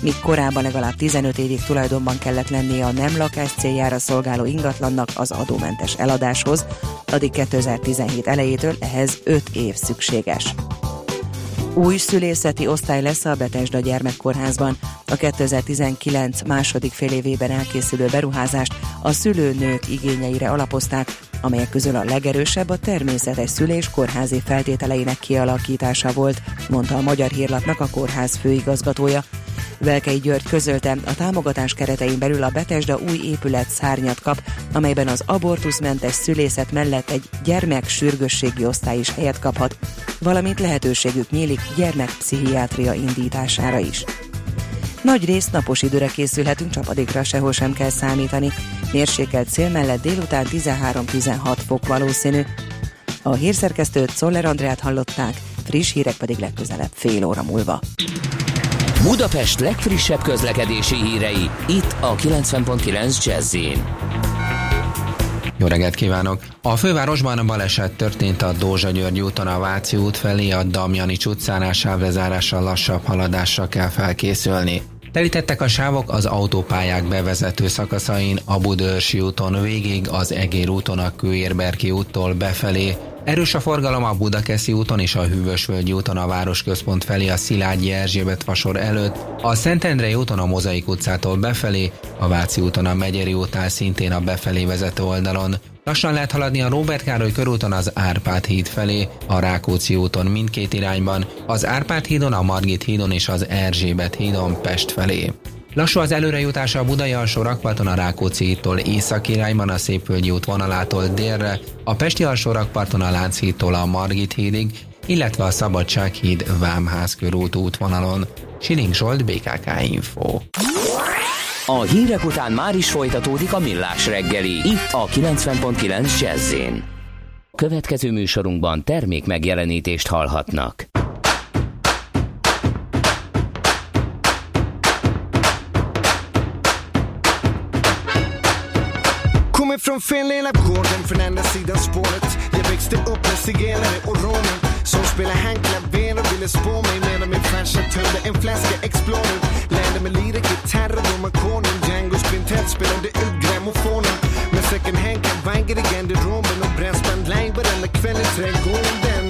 míg korábban legalább 15 évig tulajdonban kellett lennie a nem lakás céljára szolgáló ingatlannak az adómentes eladáshoz, addig 2017 elejétől ehhez 5 év szükséges. Új szülészeti osztály lesz a Betesda gyermekkórházban. A 2019 második fél évében elkészülő beruházást a szülőnők igényeire alapozták, amelyek közül a legerősebb a természetes szülés kórházi feltételeinek kialakítása volt, mondta a Magyar Hírlapnak a kórház főigazgatója. Velkei György közölte, a támogatás keretein belül a Betesda új épület szárnyat kap, amelyben az abortuszmentes szülészet mellett egy gyermek sürgősségi osztály is helyet kaphat, valamint lehetőségük nyílik gyermekpszichiátria indítására is. Nagy rész napos időre készülhetünk, csapadékra sehol sem kell számítani. Mérsékelt szél mellett délután 13-16 fok valószínű. A hírszerkesztőt Szoller Andrát hallották, friss hírek pedig legközelebb fél óra múlva. Budapest legfrissebb közlekedési hírei, itt a 90.9 jazz jó reggelt kívánok! A fővárosban a baleset történt a Dózsa György úton a Váci út felé, a Damjanics utcánál sávlezárással lassabb haladásra kell felkészülni. Telítettek a sávok az autópályák bevezető szakaszain, a Budörsi úton végig, az Egér úton a Kőérberki úttól befelé, Erős a forgalom a Budakeszi úton és a Hűvösvölgyi úton a városközpont felé a Szilágyi Erzsébet fasor előtt, a Szentendrei úton a Mozaik utcától befelé, a Váci úton a Megyeri útál szintén a befelé vezető oldalon. Lassan lehet haladni a Róbert Károly körúton az Árpád híd felé, a Rákóczi úton mindkét irányban, az Árpád hídon, a Margit hídon és az Erzsébet hídon Pest felé. Lassú az előrejutása a Budai alsó rakparton a Rákóczi-tól észak irányban a Szépvölgyi út vonalától délre, a Pesti alsó rakparton a Lánchídtól a Margit hídig, illetve a Szabadsághíd Vámház körút útvonalon. Siling Zsolt, BKK Info. A hírek után már is folytatódik a millás reggeli, itt a 90.9 jazz Következő műsorunkban termék megjelenítést hallhatnak. From lilla gården från andra sidan spåret. Jag växte upp med zigenare och romer som spelade handklaver och ville spå mig medan min farsa tömde en flaska Explorer. Lärde mig lira gitarr och domarkonen. Django's Quintet spelade ut grammofonen. Med second hand kavajer i garderoben och brassband live varenda kväll i trädgården.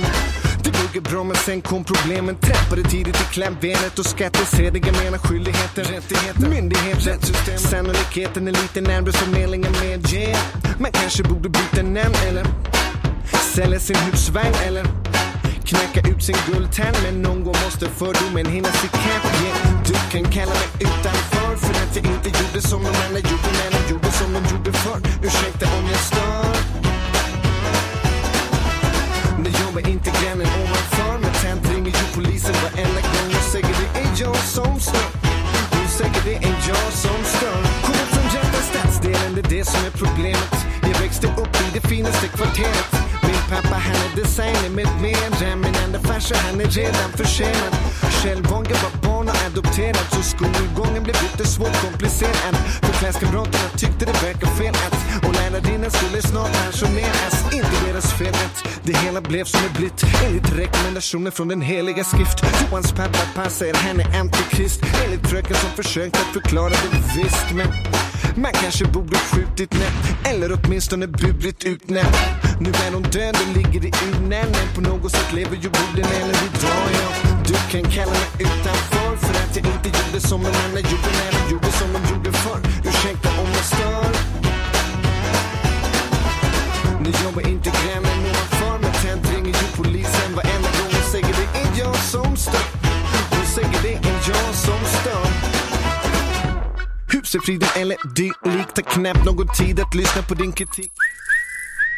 Det bugger bra men sen kom problemen Trappade tidigt i klämbenet och skattesedel menar skyldigheter, rättigheter, myndighet, rättssystem. Sannolikheten är lite närmre som meningen medger Man kanske borde byta namn eller Sälja sin husvagn eller knäcka ut sin guldtand. Men någon gång måste fördomen hinnas ikapp yeah. Du kan kalla mig utanför för att jag inte gjorde som de andra gjorde men de gjorde som de gjorde förr. Ursäkta om jag stör. Nu jobbar inte grannen ovanför Men tant ringer ju polisen varenda gång och säger det är jag som stör? Säkert det är jag som stör. Kommer från Göta stadsdelen, det är det som är problemet. Jag växte upp i det finaste kvarteret. Min pappa han är designer med mera Min enda farsa han är redan försenad. Själv var jag var barn och adopterad. Så skolgången blev lite svårt komplicerad. För klasskamraterna tyckte det verkade fel att Och lärarinnan skulle snart pensioneras. Inte deras fel rätt. det hela blev som det blivit. Enligt rekommendationer från den heliga skrift. Johans pappa passar han är antikrist. Enligt fröken som försökt att förklara det visst Men man kanske borde skjutit nätt Eller åtminstone burit ut nätt Nu är hon död och ligger i urnen. Men på något sätt lever ju borden eller hur drar jag? Du kan kalla mig utanför För att jag inte gjorde som de andra gjorde När de gjorde som de gjorde förr. Ursäkta om jag stör. Nu jobbar inte grannen ovanför tant ringer ju polisen varenda gång och säger det är jag som stör Hon säger det är jag som stör Husefriden eller dylikt Tar knappt någon tid att lyssna på din kritik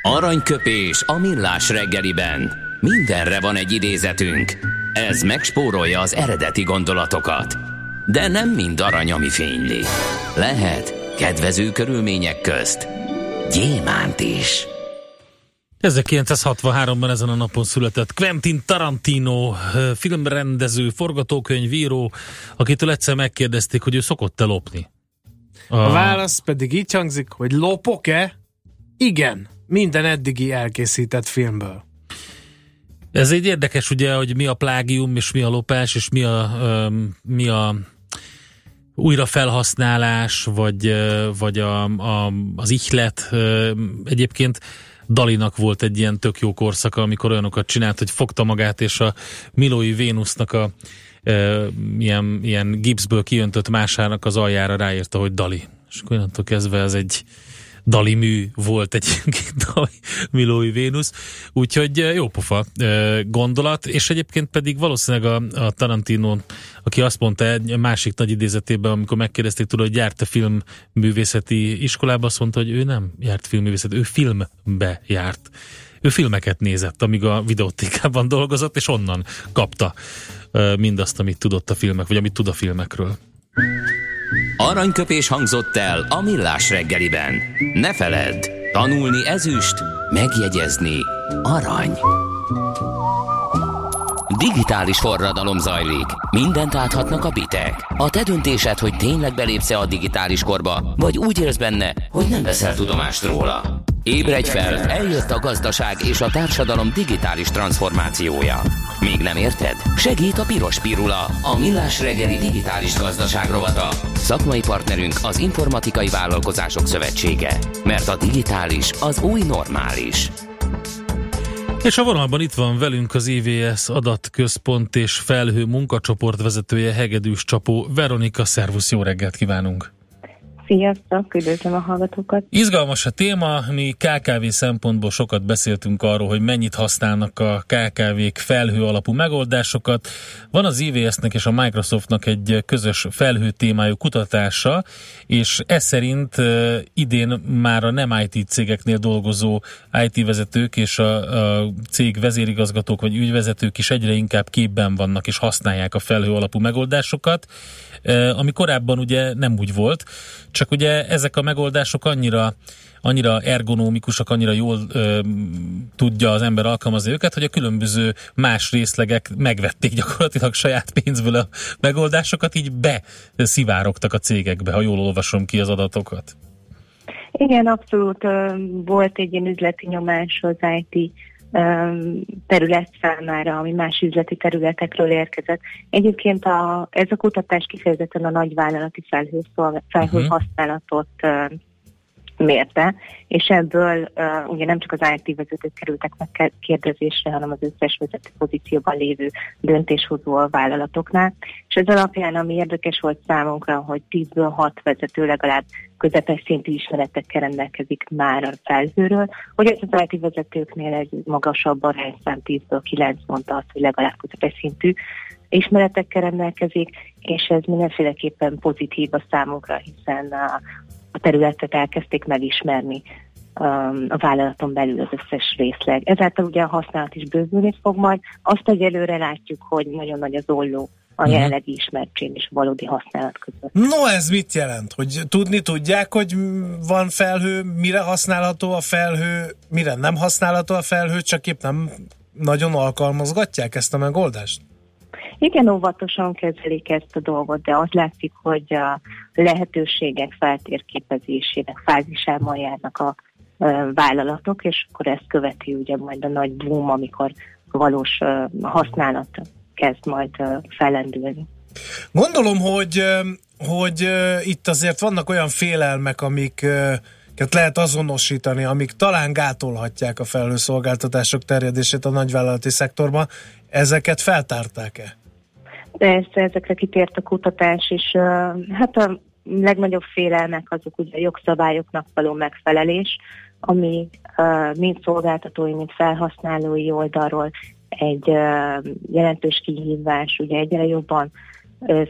Aranyköpés a millás reggeliben. Mindenre van egy idézetünk. Ez megspórolja az eredeti gondolatokat. De nem mind arany, ami fényli. Lehet kedvező körülmények közt gyémánt is. 1963-ban ezen a napon született Quentin Tarantino, filmrendező, forgatókönyvíró, akitől egyszer megkérdezték, hogy ő szokott-e lopni. A válasz pedig így hangzik, hogy lopok-e? Igen, minden eddigi elkészített filmből. Ez egy érdekes ugye, hogy mi a plágium, és mi a lopás, és mi a, um, mi a újrafelhasználás, vagy, vagy a, a, az ihlet. Egyébként Dalinak volt egy ilyen tök jó korszaka, amikor olyanokat csinált, hogy fogta magát, és a Milói Vénusznak a e, ilyen, ilyen gipszből kiöntött másának az aljára ráírta, hogy Dali. És akkor onnantól kezdve ez egy Dali mű volt egy *laughs* Milói Vénusz, úgyhogy jó pofa gondolat, és egyébként pedig valószínűleg a, a Tarantino, aki azt mondta egy másik nagy idézetében, amikor megkérdezték tőle, hogy járt-e filmművészeti iskolába, azt mondta, hogy ő nem járt filmművészet, ő filmbe járt. Ő filmeket nézett, amíg a videótékában dolgozott, és onnan kapta mindazt, amit tudott a filmek, vagy amit tud a filmekről. Aranyköpés hangzott el a millás reggeliben. Ne feledd, tanulni ezüst, megjegyezni arany. Digitális forradalom zajlik. Mindent áthatnak a bitek. A te döntésed, hogy tényleg belépsz a digitális korba, vagy úgy élsz benne, hogy nem veszel tudomást róla. Ébredj fel, eljött a gazdaság és a társadalom digitális transformációja. Még nem érted? Segít a Piros Pirula, a millás reggeli digitális gazdaság rovata. Szakmai partnerünk az Informatikai Vállalkozások Szövetsége. Mert a digitális az új normális. És a vonalban itt van velünk az IVS adatközpont és felhő munkacsoport vezetője Hegedűs Csapó. Veronika, szervusz, jó reggelt kívánunk! Sziasztok, üdvözlöm a hallgatókat! Izgalmas a téma, mi KKV szempontból sokat beszéltünk arról, hogy mennyit használnak a KKV-k felhő alapú megoldásokat. Van az IVS-nek és a Microsoftnak egy közös felhő témájú kutatása, és ez szerint idén már a nem IT cégeknél dolgozó IT vezetők és a, a cég vezérigazgatók vagy ügyvezetők is egyre inkább képben vannak és használják a felhő alapú megoldásokat, ami korábban ugye nem úgy volt, csak ugye ezek a megoldások annyira annyira ergonómikusak, annyira jól ö, tudja az ember alkalmazni őket, hogy a különböző más részlegek megvették gyakorlatilag saját pénzből a megoldásokat, így beszivárogtak a cégekbe, ha jól olvasom ki az adatokat. Igen, abszolút volt egy ilyen üzleti nyomás az IT terület számára, ami más üzleti területekről érkezett. Egyébként a, ez a kutatás kifejezetten a nagyvállalati felhőszolg- felhőhasználatot ö, mérte, és ebből uh, ugye nem csak az IT vezetők kerültek meg kérdezésre, hanem az összes vezető pozícióban lévő döntéshozó a vállalatoknál. És ez alapján, ami érdekes volt számunkra, hogy 10-ből 6 vezető legalább közepes szintű ismeretekkel rendelkezik már a felhőről, hogy ez az IT vezetőknél egy magasabb arányszám 10-ből 9 mondta azt, hogy legalább közepes szintű ismeretekkel rendelkezik, és ez mindenféleképpen pozitív a számunkra, hiszen a, területet elkezdték megismerni um, a vállalaton belül az összes részleg. Ezáltal ugye a használat is bővülni fog majd. Azt egyelőre látjuk, hogy nagyon nagy az olló a Mhm. jelenlegi ismertség és valódi használat között. No, ez mit jelent? Hogy tudni tudják, hogy van felhő, mire használható a felhő, mire nem használható a felhő, csak épp nem nagyon alkalmazgatják ezt a megoldást? Igen, óvatosan kezelik ezt a dolgot, de az látszik, hogy a lehetőségek feltérképezésének fázisában járnak a vállalatok, és akkor ezt követi ugye majd a nagy boom, amikor valós használat kezd majd fellendülni. Gondolom, hogy, hogy itt azért vannak olyan félelmek, amik amiket lehet azonosítani, amik talán gátolhatják a felhőszolgáltatások terjedését a nagyvállalati szektorban. Ezeket feltárták-e? Persze, ezekre kitért a kutatás, és hát a legnagyobb félelmek azok ugye a jogszabályoknak való megfelelés, ami mind szolgáltatói, mind felhasználói oldalról egy jelentős kihívás, ugye egyre jobban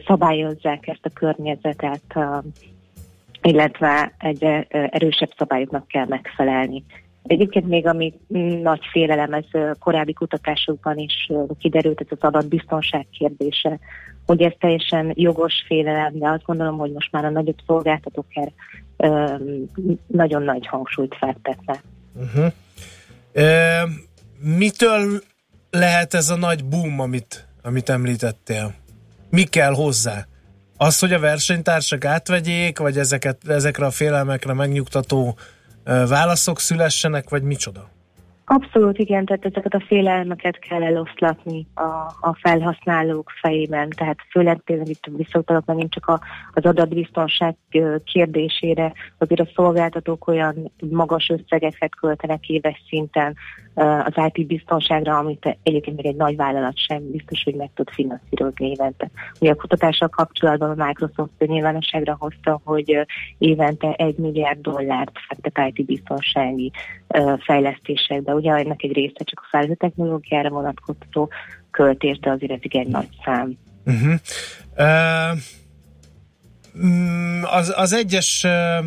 szabályozzák ezt a környezetet, illetve egyre erősebb szabályoknak kell megfelelni. Egyébként még ami nagy félelem, ez korábbi kutatásokban is kiderült, ez az adatbiztonság kérdése, hogy ez teljesen jogos félelem, de azt gondolom, hogy most már a nagyobb szolgáltatók erre nagyon nagy hangsúlyt fektetnek. Uh-huh. E, mitől lehet ez a nagy boom, amit, amit említettél? Mi kell hozzá? Az, hogy a versenytársak átvegyék, vagy ezeket, ezekre a félelmekre megnyugtató ö, válaszok szülessenek, vagy micsoda? Abszolút igen, tehát ezeket a félelmeket kell eloszlatni a, a felhasználók fejében, tehát főleg tényleg itt visszautalok megint csak a, az adatbiztonság kérdésére, azért a szolgáltatók olyan magas összegeket költenek éves szinten az IT biztonságra, amit egyébként még egy nagy vállalat sem biztos, hogy meg tud finanszírozni évente. Ugye a kutatással kapcsolatban a Microsoft nyilvánosságra hozta, hogy ö, évente egy milliárd dollárt fektet IT biztonsági ö, fejlesztésekbe. Ugye ennek egy része csak a felhő technológiára vonatkozó költés, de azért ez igen nagy szám. Uh-huh. Uh, az, az egyes uh,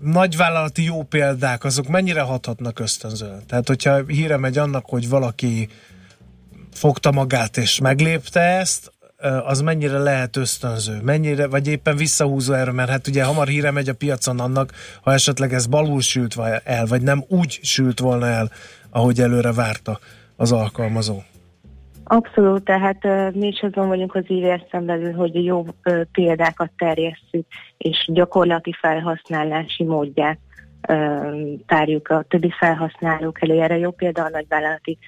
nagyvállalati jó példák, azok mennyire hathatnak ösztönzően? Tehát, hogyha híre megy annak, hogy valaki fogta magát és meglépte ezt, az mennyire lehet ösztönző? Mennyire, vagy éppen visszahúzó erő, mert hát ugye hamar híre megy a piacon annak, ha esetleg ez balul sült el, vagy nem úgy sült volna el, ahogy előre várta az alkalmazó. Abszolút, tehát uh, mi is azon vagyunk az IVS-en belül, hogy jó uh, példákat terjesszük, és gyakorlati felhasználási módját uh, tárjuk a többi felhasználók elé. Erre jó példa a nagyvállalati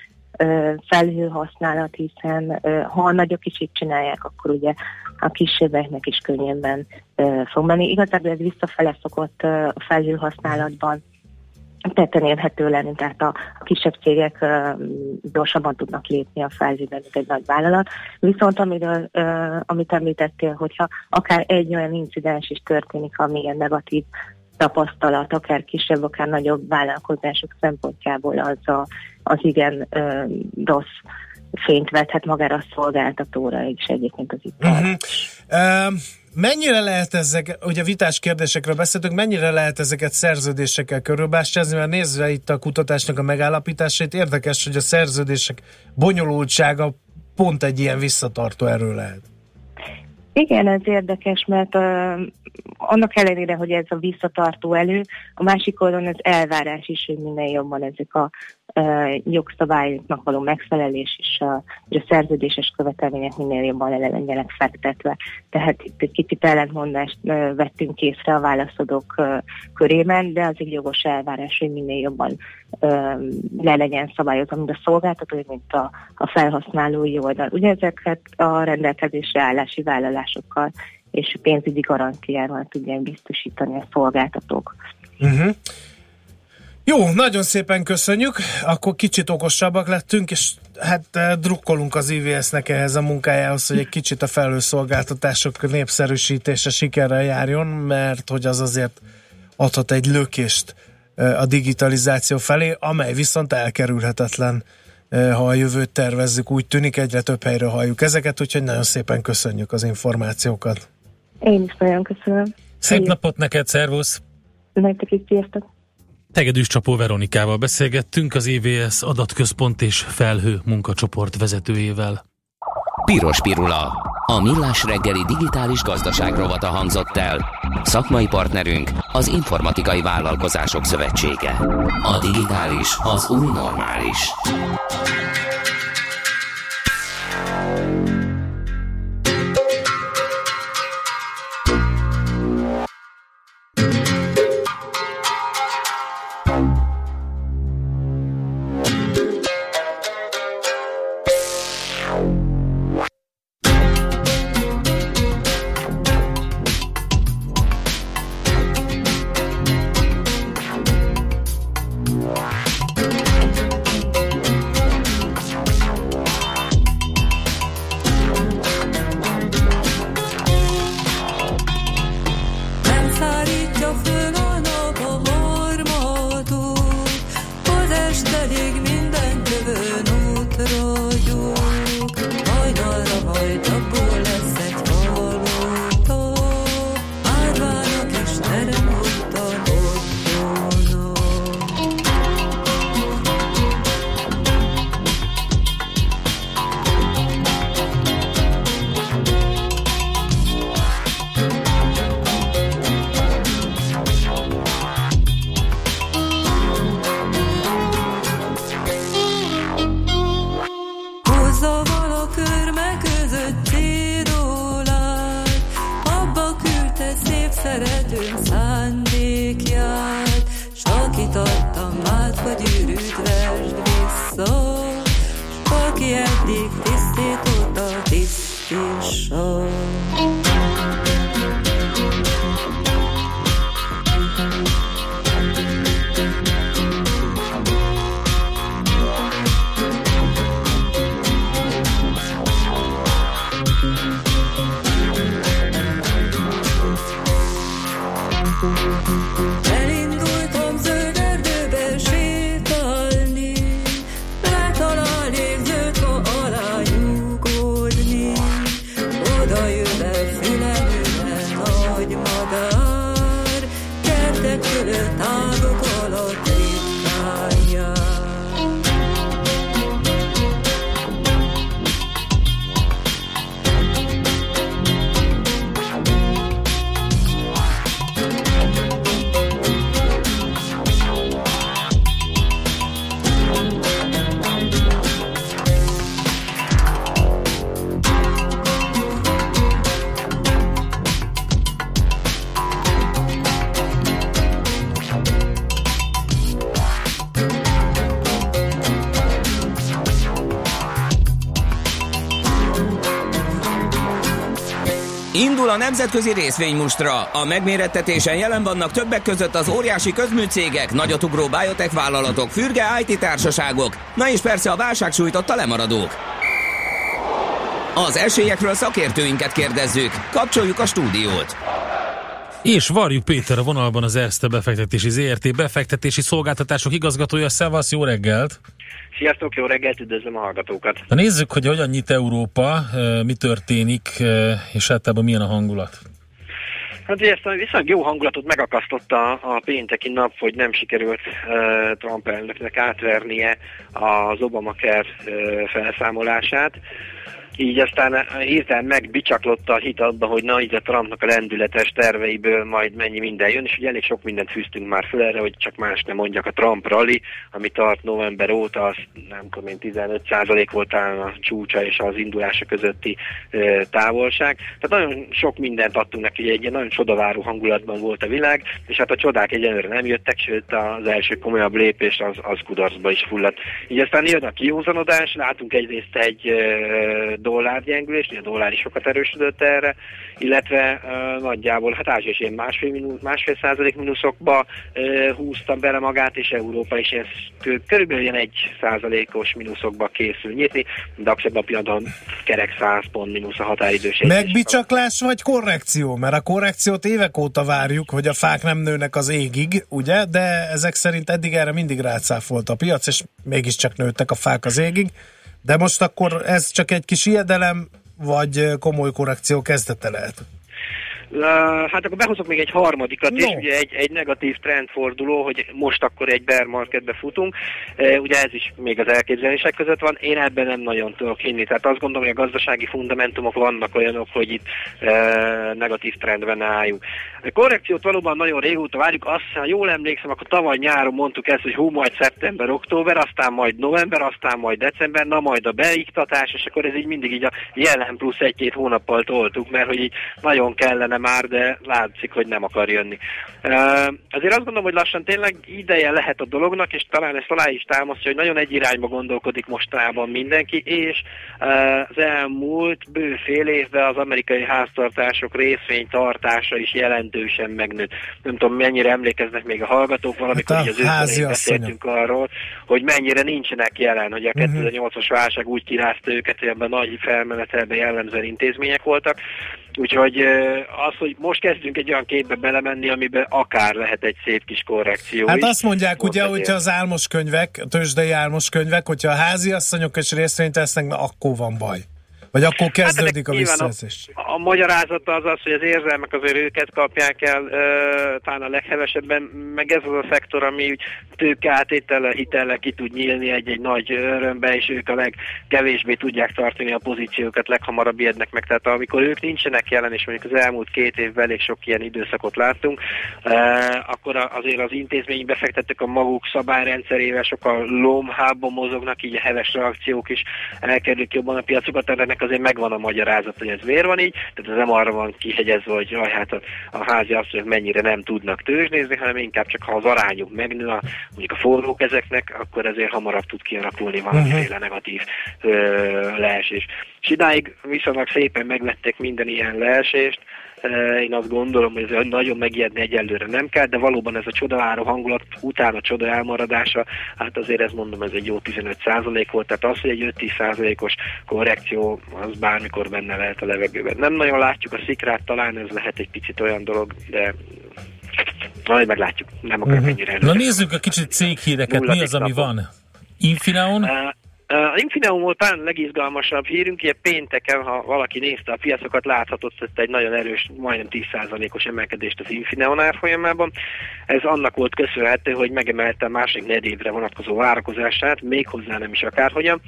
felhőhasználat, hiszen ha a nagyok is így csinálják, akkor ugye a kisebbeknek is könnyebben fog menni. Igazából ez visszafele szokott a felhőhasználatban tetten érhető lenni, tehát a, a kisebb cégek uh, gyorsabban tudnak lépni a felhőben, mint egy nagy vállalat. Viszont amiről, uh, amit említettél, hogyha akár egy olyan incidens is történik, ami ilyen negatív tapasztalat, akár kisebb, akár nagyobb vállalkozások szempontjából az, a, az igen uh, rossz fényt vethet magára a szolgáltatóra, és egyébként az ipar. Uh-huh. Uh, mennyire lehet ezek, ugye vitás kérdésekről beszéltünk, mennyire lehet ezeket szerződésekkel körülbástyázni, mert nézve itt a kutatásnak a megállapításait, érdekes, hogy a szerződések bonyolultsága pont egy ilyen visszatartó erő lehet. Igen, ez érdekes, mert uh, annak ellenére, hogy ez a visszatartó elő, a másik oldalon az elvárás is, hogy minél jobban ezek a uh, jogszabályoknak való megfelelés és a, és a szerződéses követelmények minél jobban le legyenek fektetve. Tehát itt egy kicsit ellentmondást uh, vettünk észre a válaszadók uh, körében, de az egy jogos elvárás, hogy minél jobban uh, le legyen szabályozva, mint a szolgáltató, mint a, a felhasználói oldal. Ugye ezeket a rendelkezésre állási vállalásokkal és pénzügyi garantiával tudják biztosítani a szolgáltatók. Uh-huh. Jó, nagyon szépen köszönjük, akkor kicsit okosabbak lettünk, és hát eh, drukkolunk az IVS-nek ehhez a munkájához, hogy egy kicsit a felhőszolgáltatások népszerűsítése sikerrel járjon, mert hogy az azért adhat egy lökést eh, a digitalizáció felé, amely viszont elkerülhetetlen, ha a jövőt tervezzük, úgy tűnik, egyre több helyről halljuk ezeket, úgyhogy nagyon szépen köszönjük az információkat. Én is nagyon köszönöm. Szép napot neked, szervusz! Nektek is sziasztok! Tegedűs Csapó Veronikával beszélgettünk, az EVS adatközpont és felhő munkacsoport vezetőjével. Piros Pirula. A millás reggeli digitális gazdaság rovata hangzott el. Szakmai partnerünk az Informatikai Vállalkozások Szövetsége. A digitális az új normális. Nemzetközi részvénymustra. A megmérettetésen jelen vannak többek között az óriási közműcégek, nagyotugró biotech vállalatok, fürge IT társaságok, na és persze a válság sújtotta lemaradók. Az esélyekről szakértőinket kérdezzük. Kapcsoljuk a stúdiót. És Varjuk Péter a vonalban az Erste befektetési ZRT befektetési szolgáltatások igazgatója. Szevasz, jó reggelt! Sziasztok, jó reggelt, üdvözlöm a hallgatókat! Na nézzük, hogy hogyan nyit Európa, eh, mi történik, eh, és általában milyen a hangulat. Hát ugye ezt a viszonylag jó hangulatot megakasztotta a pénteki nap, hogy nem sikerült uh, Trump elnöknek átvernie az Obamacare uh, felszámolását. Így aztán hirtelen megbicsaklott a hit abba, hogy na, így a Trumpnak a lendületes terveiből majd mennyi minden jön, és ugye elég sok mindent fűztünk már föl erre, hogy csak más nem mondjak, a Trump rally, ami tart november óta, az nem tudom én, 15% volt a csúcsa és az indulása közötti e, távolság. Tehát nagyon sok mindent adtunk neki, ugye egy nagyon csodaváró hangulatban volt a világ, és hát a csodák egyenlőre nem jöttek, sőt az első komolyabb lépés az, az kudarcba is fulladt. Így aztán jön a kiúzanodás, látunk egyrészt egy e, dollárgyengülést, a dollár is sokat erősödött erre, illetve uh, nagyjából, hát Ázsia is ilyen másfél, másfél százalék mínuszokba uh, húzta bele magát, és Európa is ilyen, körülbelül ilyen egy százalékos mínuszokba készül nyitni, de ebben a pillanatban kerek 100 pont mínusz a határidős. Megbicsaklás vagy korrekció? Mert a korrekciót évek óta várjuk, hogy a fák nem nőnek az égig, ugye? De ezek szerint eddig erre mindig rácáfolt a piac, és mégiscsak nőttek a fák az égig. De most akkor ez csak egy kis ijedelem, vagy komoly korrekció kezdete lehet? Uh, hát akkor behozok még egy harmadikat no. is, ugye egy, egy negatív trendforduló, hogy most akkor egy bear marketbe futunk. Uh, ugye ez is még az elképzelések között van. Én ebben nem nagyon tudok hinni. Tehát azt gondolom, hogy a gazdasági fundamentumok vannak olyanok, hogy itt uh, negatív trendben álljunk. A korrekciót valóban nagyon régóta várjuk. Azt, ha jól emlékszem, akkor tavaly nyáron mondtuk ezt, hogy hú, majd szeptember, október, aztán majd november, aztán majd december, na majd a beiktatás, és akkor ez így mindig így a jelen plusz egy-két hónappal toltuk, mert hogy így nagyon kellene már, de látszik, hogy nem akar jönni. Azért azt gondolom, hogy lassan tényleg ideje lehet a dolognak, és talán ezt alá is támasztja, hogy nagyon egy irányba gondolkodik mostanában mindenki, és az elmúlt bő fél évben az amerikai háztartások részvénytartása is jelentősen megnőtt. Nem tudom, mennyire emlékeznek még a hallgatók, valamikor hát az őszintén beszéltünk arról, hogy mennyire nincsenek jelen, hogy a 2008-as mhm. válság úgy kirázta őket, hogy ebben nagy felmenetelben jellemző intézmények voltak. Úgyhogy az, hogy most kezdünk egy olyan képbe belemenni, amiben akár lehet egy szép kis korrekció Hát is. azt mondják, ugye, hogyha az álmos könyvek, tőzsdei álmos könyvek, hogyha a háziasszonyok és részvényt tesznek, na akkor van baj. Vagy akkor kezdődik hát a visszaeszés? A, a magyarázata az az, hogy az érzelmek azért őket kapják el e, talán a leghevesebben, meg ez az a szektor, ami úgy tőke átétele, hitele ki tud nyílni egy-egy nagy örömbe, és ők a legkevésbé tudják tartani a pozíciókat, leghamarabb ijednek meg. Tehát amikor ők nincsenek jelen, és mondjuk az elmúlt két évben elég sok ilyen időszakot láttunk, e, akkor azért az intézményi befektetők a maguk szabályrendszerével sokkal lomhábban mozognak, így a heves reakciók is elkerülik jobban a piacokat, ennek azért megvan a magyarázat, hogy ez miért van így, tehát ez nem arra van kihegyezve, hogy jaj, hát a, a házi hogy mennyire nem tudnak tőzsnézni, hanem inkább csak ha az arányuk megnő, a, mondjuk a forrók ezeknek, akkor ezért hamarabb tud kialakulni valamiféle uh-huh. negatív ö, leesés. És idáig viszonylag szépen megvették minden ilyen leesést, én azt gondolom, hogy ez nagyon megijedni egyelőre nem kell, de valóban ez a csodaváró hangulat után a csoda elmaradása, hát azért ez mondom, ez egy jó 15% volt, tehát az, hogy egy 5-10%-os korrekció, az bármikor benne lehet a levegőben. Nem nagyon látjuk a szikrát, talán ez lehet egy picit olyan dolog, de majd meglátjuk. Nem akarok uh-huh. ennyire Na nézzük a kicsit céghíreket, mi az, ami van? Infineon? Uh, a Infineum volt talán legizgalmasabb hírünk, ugye pénteken, ha valaki nézte a piacokat, láthatott ott egy nagyon erős, majdnem 10%-os emelkedést az Infineon árfolyamában. Ez annak volt köszönhető, hogy megemelte a másik negyedévre vonatkozó várakozását, méghozzá nem is akárhogyan.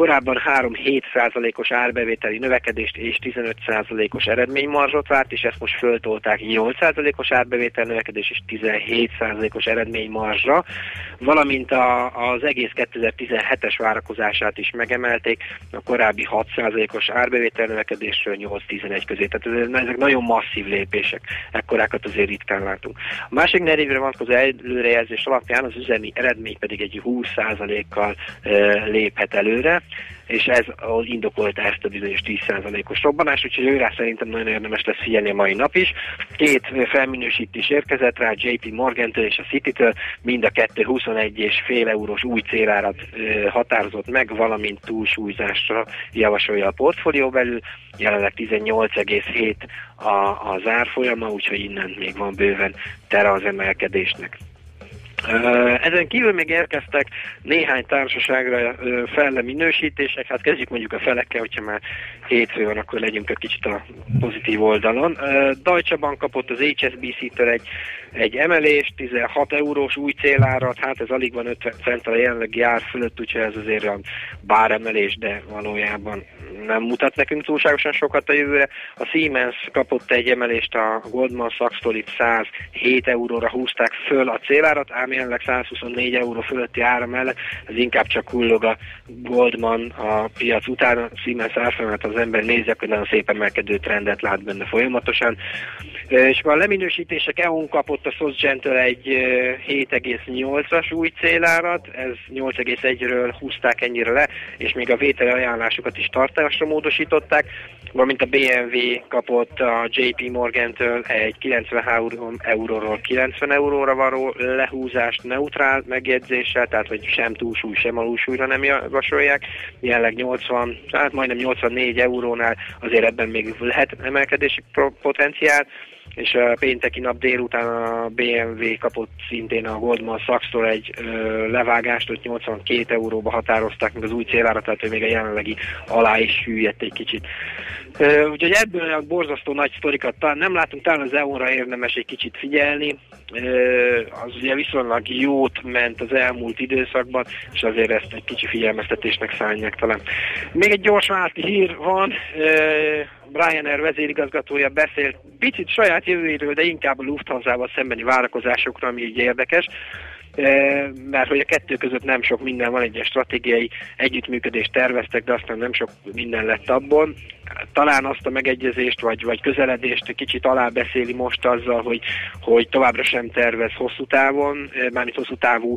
Korábban 3-7%-os árbevételi növekedést és 15%-os eredménymarzsot várt, és ezt most föltolták 8%-os árbevétel növekedés és 17%-os eredménymarzsra, valamint a, az egész 2017-es várakozását is megemelték, a korábbi 6%-os árbevétel növekedésről 8-11 közé. Tehát ezek nagyon masszív lépések, ekkorákat azért ritkán látunk. A másik van vonatkozó előrejelzés alapján az üzemi eredmény pedig egy 20%-kal léphet előre, és ez indokolta ezt a bizonyos 10%-os robbanást, úgyhogy őrá szerintem nagyon érdemes lesz figyelni a mai nap is. Két felminősítés érkezett rá, JP Morgan-től és a City-től, mind a kettő 21 és fél eurós új célárat határozott meg, valamint túlsúlyzásra javasolja a portfólió belül, jelenleg 18,7 a, az árfolyama, úgyhogy innen még van bőven tere az emelkedésnek. Ezen kívül még érkeztek néhány társaságra felle minősítések, hát kezdjük mondjuk a felekkel, hogyha már hétfő van, akkor legyünk egy kicsit a pozitív oldalon. Deutsche Bank kapott az HSBC-től egy, egy emelést, 16 eurós új célárat, hát ez alig van 50 cent a jelenlegi ár fölött, úgyhogy ez azért a bár emelés, de valójában nem mutat nekünk túlságosan sokat a jövőre. A Siemens kapott egy emelést, a Goldman Sachs-tól itt 107 euróra húzták föl a célárat, ám jelenleg 124 euró fölötti ára mellett, ez inkább csak hullog a Goldman a piac után, a Siemens árfolyamat az ember nézi, akkor nagyon szépen emelkedő trendet lát benne folyamatosan. És a leminősítések EU kapott a SocGen-től egy 7,8-as új célárat, ez 8,1-ről húzták ennyire le, és még a vételi ajánlásokat is tartásra módosították, valamint a BMW kapott a JP Morgan-től egy 93 euróról 90 euróra való lehúzást neutrál megjegyzéssel, tehát hogy sem túlsúly, sem alulsúlyra nem javasolják. Jelenleg 80, hát majdnem 84 eurónál azért ebben még lehet emelkedési potenciál és a pénteki nap délután a BMW kapott szintén a Goldman Sachs-tól egy ö, levágást, hogy 82 euróba határozták meg az új célára, tehát hogy még a jelenlegi alá is hüllyedt egy kicsit. Úgyhogy ebből olyan borzasztó nagy sztorikat talán nem látunk, talán az EU-ra érdemes egy kicsit figyelni, az ugye viszonylag jót ment az elmúlt időszakban, és azért ezt egy kicsi figyelmeztetésnek szállják talán. Még egy gyors válti hír van, Ryanair vezérigazgatója beszélt picit saját jövőjéről, de inkább a Lufthansa-val szembeni várakozásokra, ami így érdekes mert hogy a kettő között nem sok minden van, egy ilyen stratégiai együttműködést terveztek, de aztán nem sok minden lett abból. Talán azt a megegyezést, vagy, vagy közeledést kicsit alábeszéli most azzal, hogy, hogy továbbra sem tervez hosszú távon, mármint hosszú távú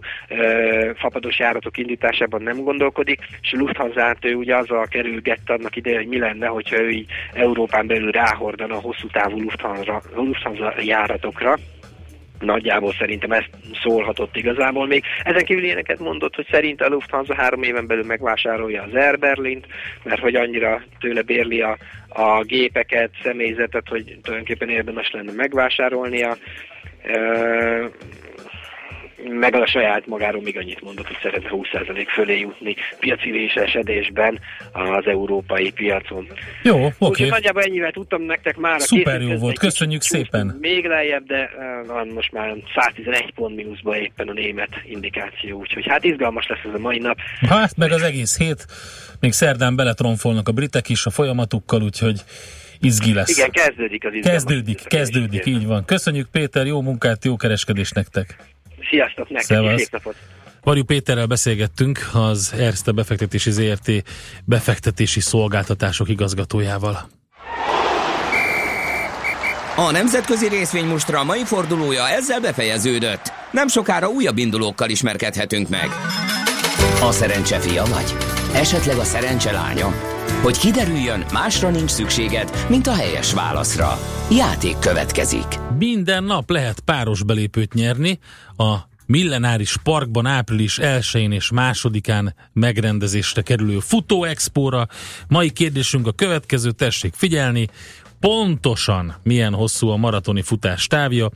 fapados járatok indításában nem gondolkodik, és a lufthansa ő ugye azzal kerülgette annak idején, hogy mi lenne, hogyha ő így Európán belül ráhordana a hosszú távú Lufthansa, Lufthansa járatokra, Nagyjából szerintem ezt szólhatott igazából még. Ezen kívül ilyeneket mondott, hogy szerint a Lufthansa három éven belül megvásárolja az Air Berlint, mert hogy annyira tőle bérli a, a gépeket, személyzetet, hogy tulajdonképpen érdemes lenne megvásárolnia meg a saját magáról még annyit mondott, hogy szeretne 20% fölé jutni piaci esedésben az európai piacon. Jó, oké. Okay. nagyjából ennyivel tudtam nektek már. Szuper jó volt, köszönjük szépen. Még lejjebb, de van most már 111 pont mínuszban éppen a német indikáció, úgyhogy hát izgalmas lesz ez a mai nap. Hát meg az egész hét, még szerdán beletronfolnak a britek is a folyamatukkal, úgyhogy izgi lesz. Igen, kezdődik az izgalmas. Kezdődik, kezdődik, így van. Köszönjük Péter, jó munkát, jó kereskedést nektek. Sziasztok nektek, szép napot! Varjú Péterrel beszélgettünk, az Erste befektetési ZRT befektetési szolgáltatások igazgatójával. A nemzetközi részvénymustra a mai fordulója ezzel befejeződött. Nem sokára újabb indulókkal ismerkedhetünk meg. A szerencse fia vagy? Esetleg a szerencse lánya? Hogy kiderüljön, másra nincs szükséged, mint a helyes válaszra. Játék következik. Minden nap lehet páros belépőt nyerni a Millenáris Parkban április 1-én és 2-án megrendezésre kerülő Futó Expóra. Mai kérdésünk a következő, tessék figyelni, pontosan milyen hosszú a maratoni futás távja?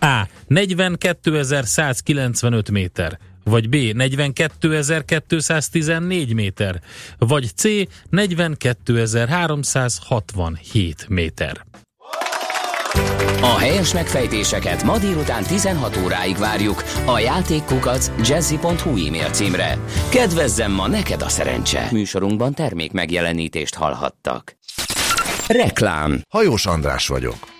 A. 42.195 méter vagy B. 42.214 méter, vagy C. 42.367 méter. A helyes megfejtéseket ma délután 16 óráig várjuk a játékkukac jazzy.hu e-mail címre. Kedvezzem ma neked a szerencse! Műsorunkban termék megjelenítést hallhattak. Reklám Hajós András vagyok.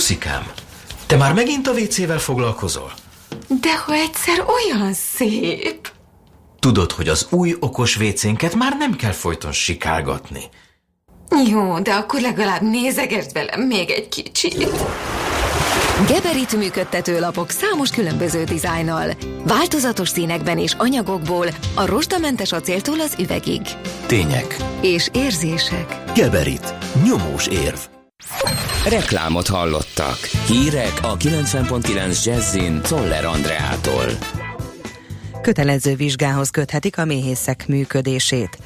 Juszikám, te már megint a WC-vel foglalkozol? De ha egyszer olyan szép. Tudod, hogy az új okos WC-nket már nem kell folyton sikálgatni. Jó, de akkor legalább nézegesd velem még egy kicsit. Geberit működtető lapok számos különböző dizájnnal. Változatos színekben és anyagokból a rozsdamentes acéltól az üvegig. Tények. És érzések. Geberit. Nyomós érv. Reklámot hallottak. Hírek a 90.9 Jazzin Toller Andreától. Kötelező vizsgához köthetik a méhészek működését.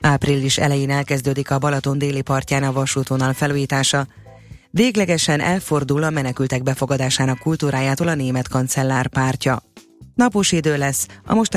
Április elején elkezdődik a Balaton déli partján a vasútvonal felújítása. Véglegesen elfordul a menekültek befogadásának kultúrájától a német kancellár pártja. Napos idő lesz, a mostani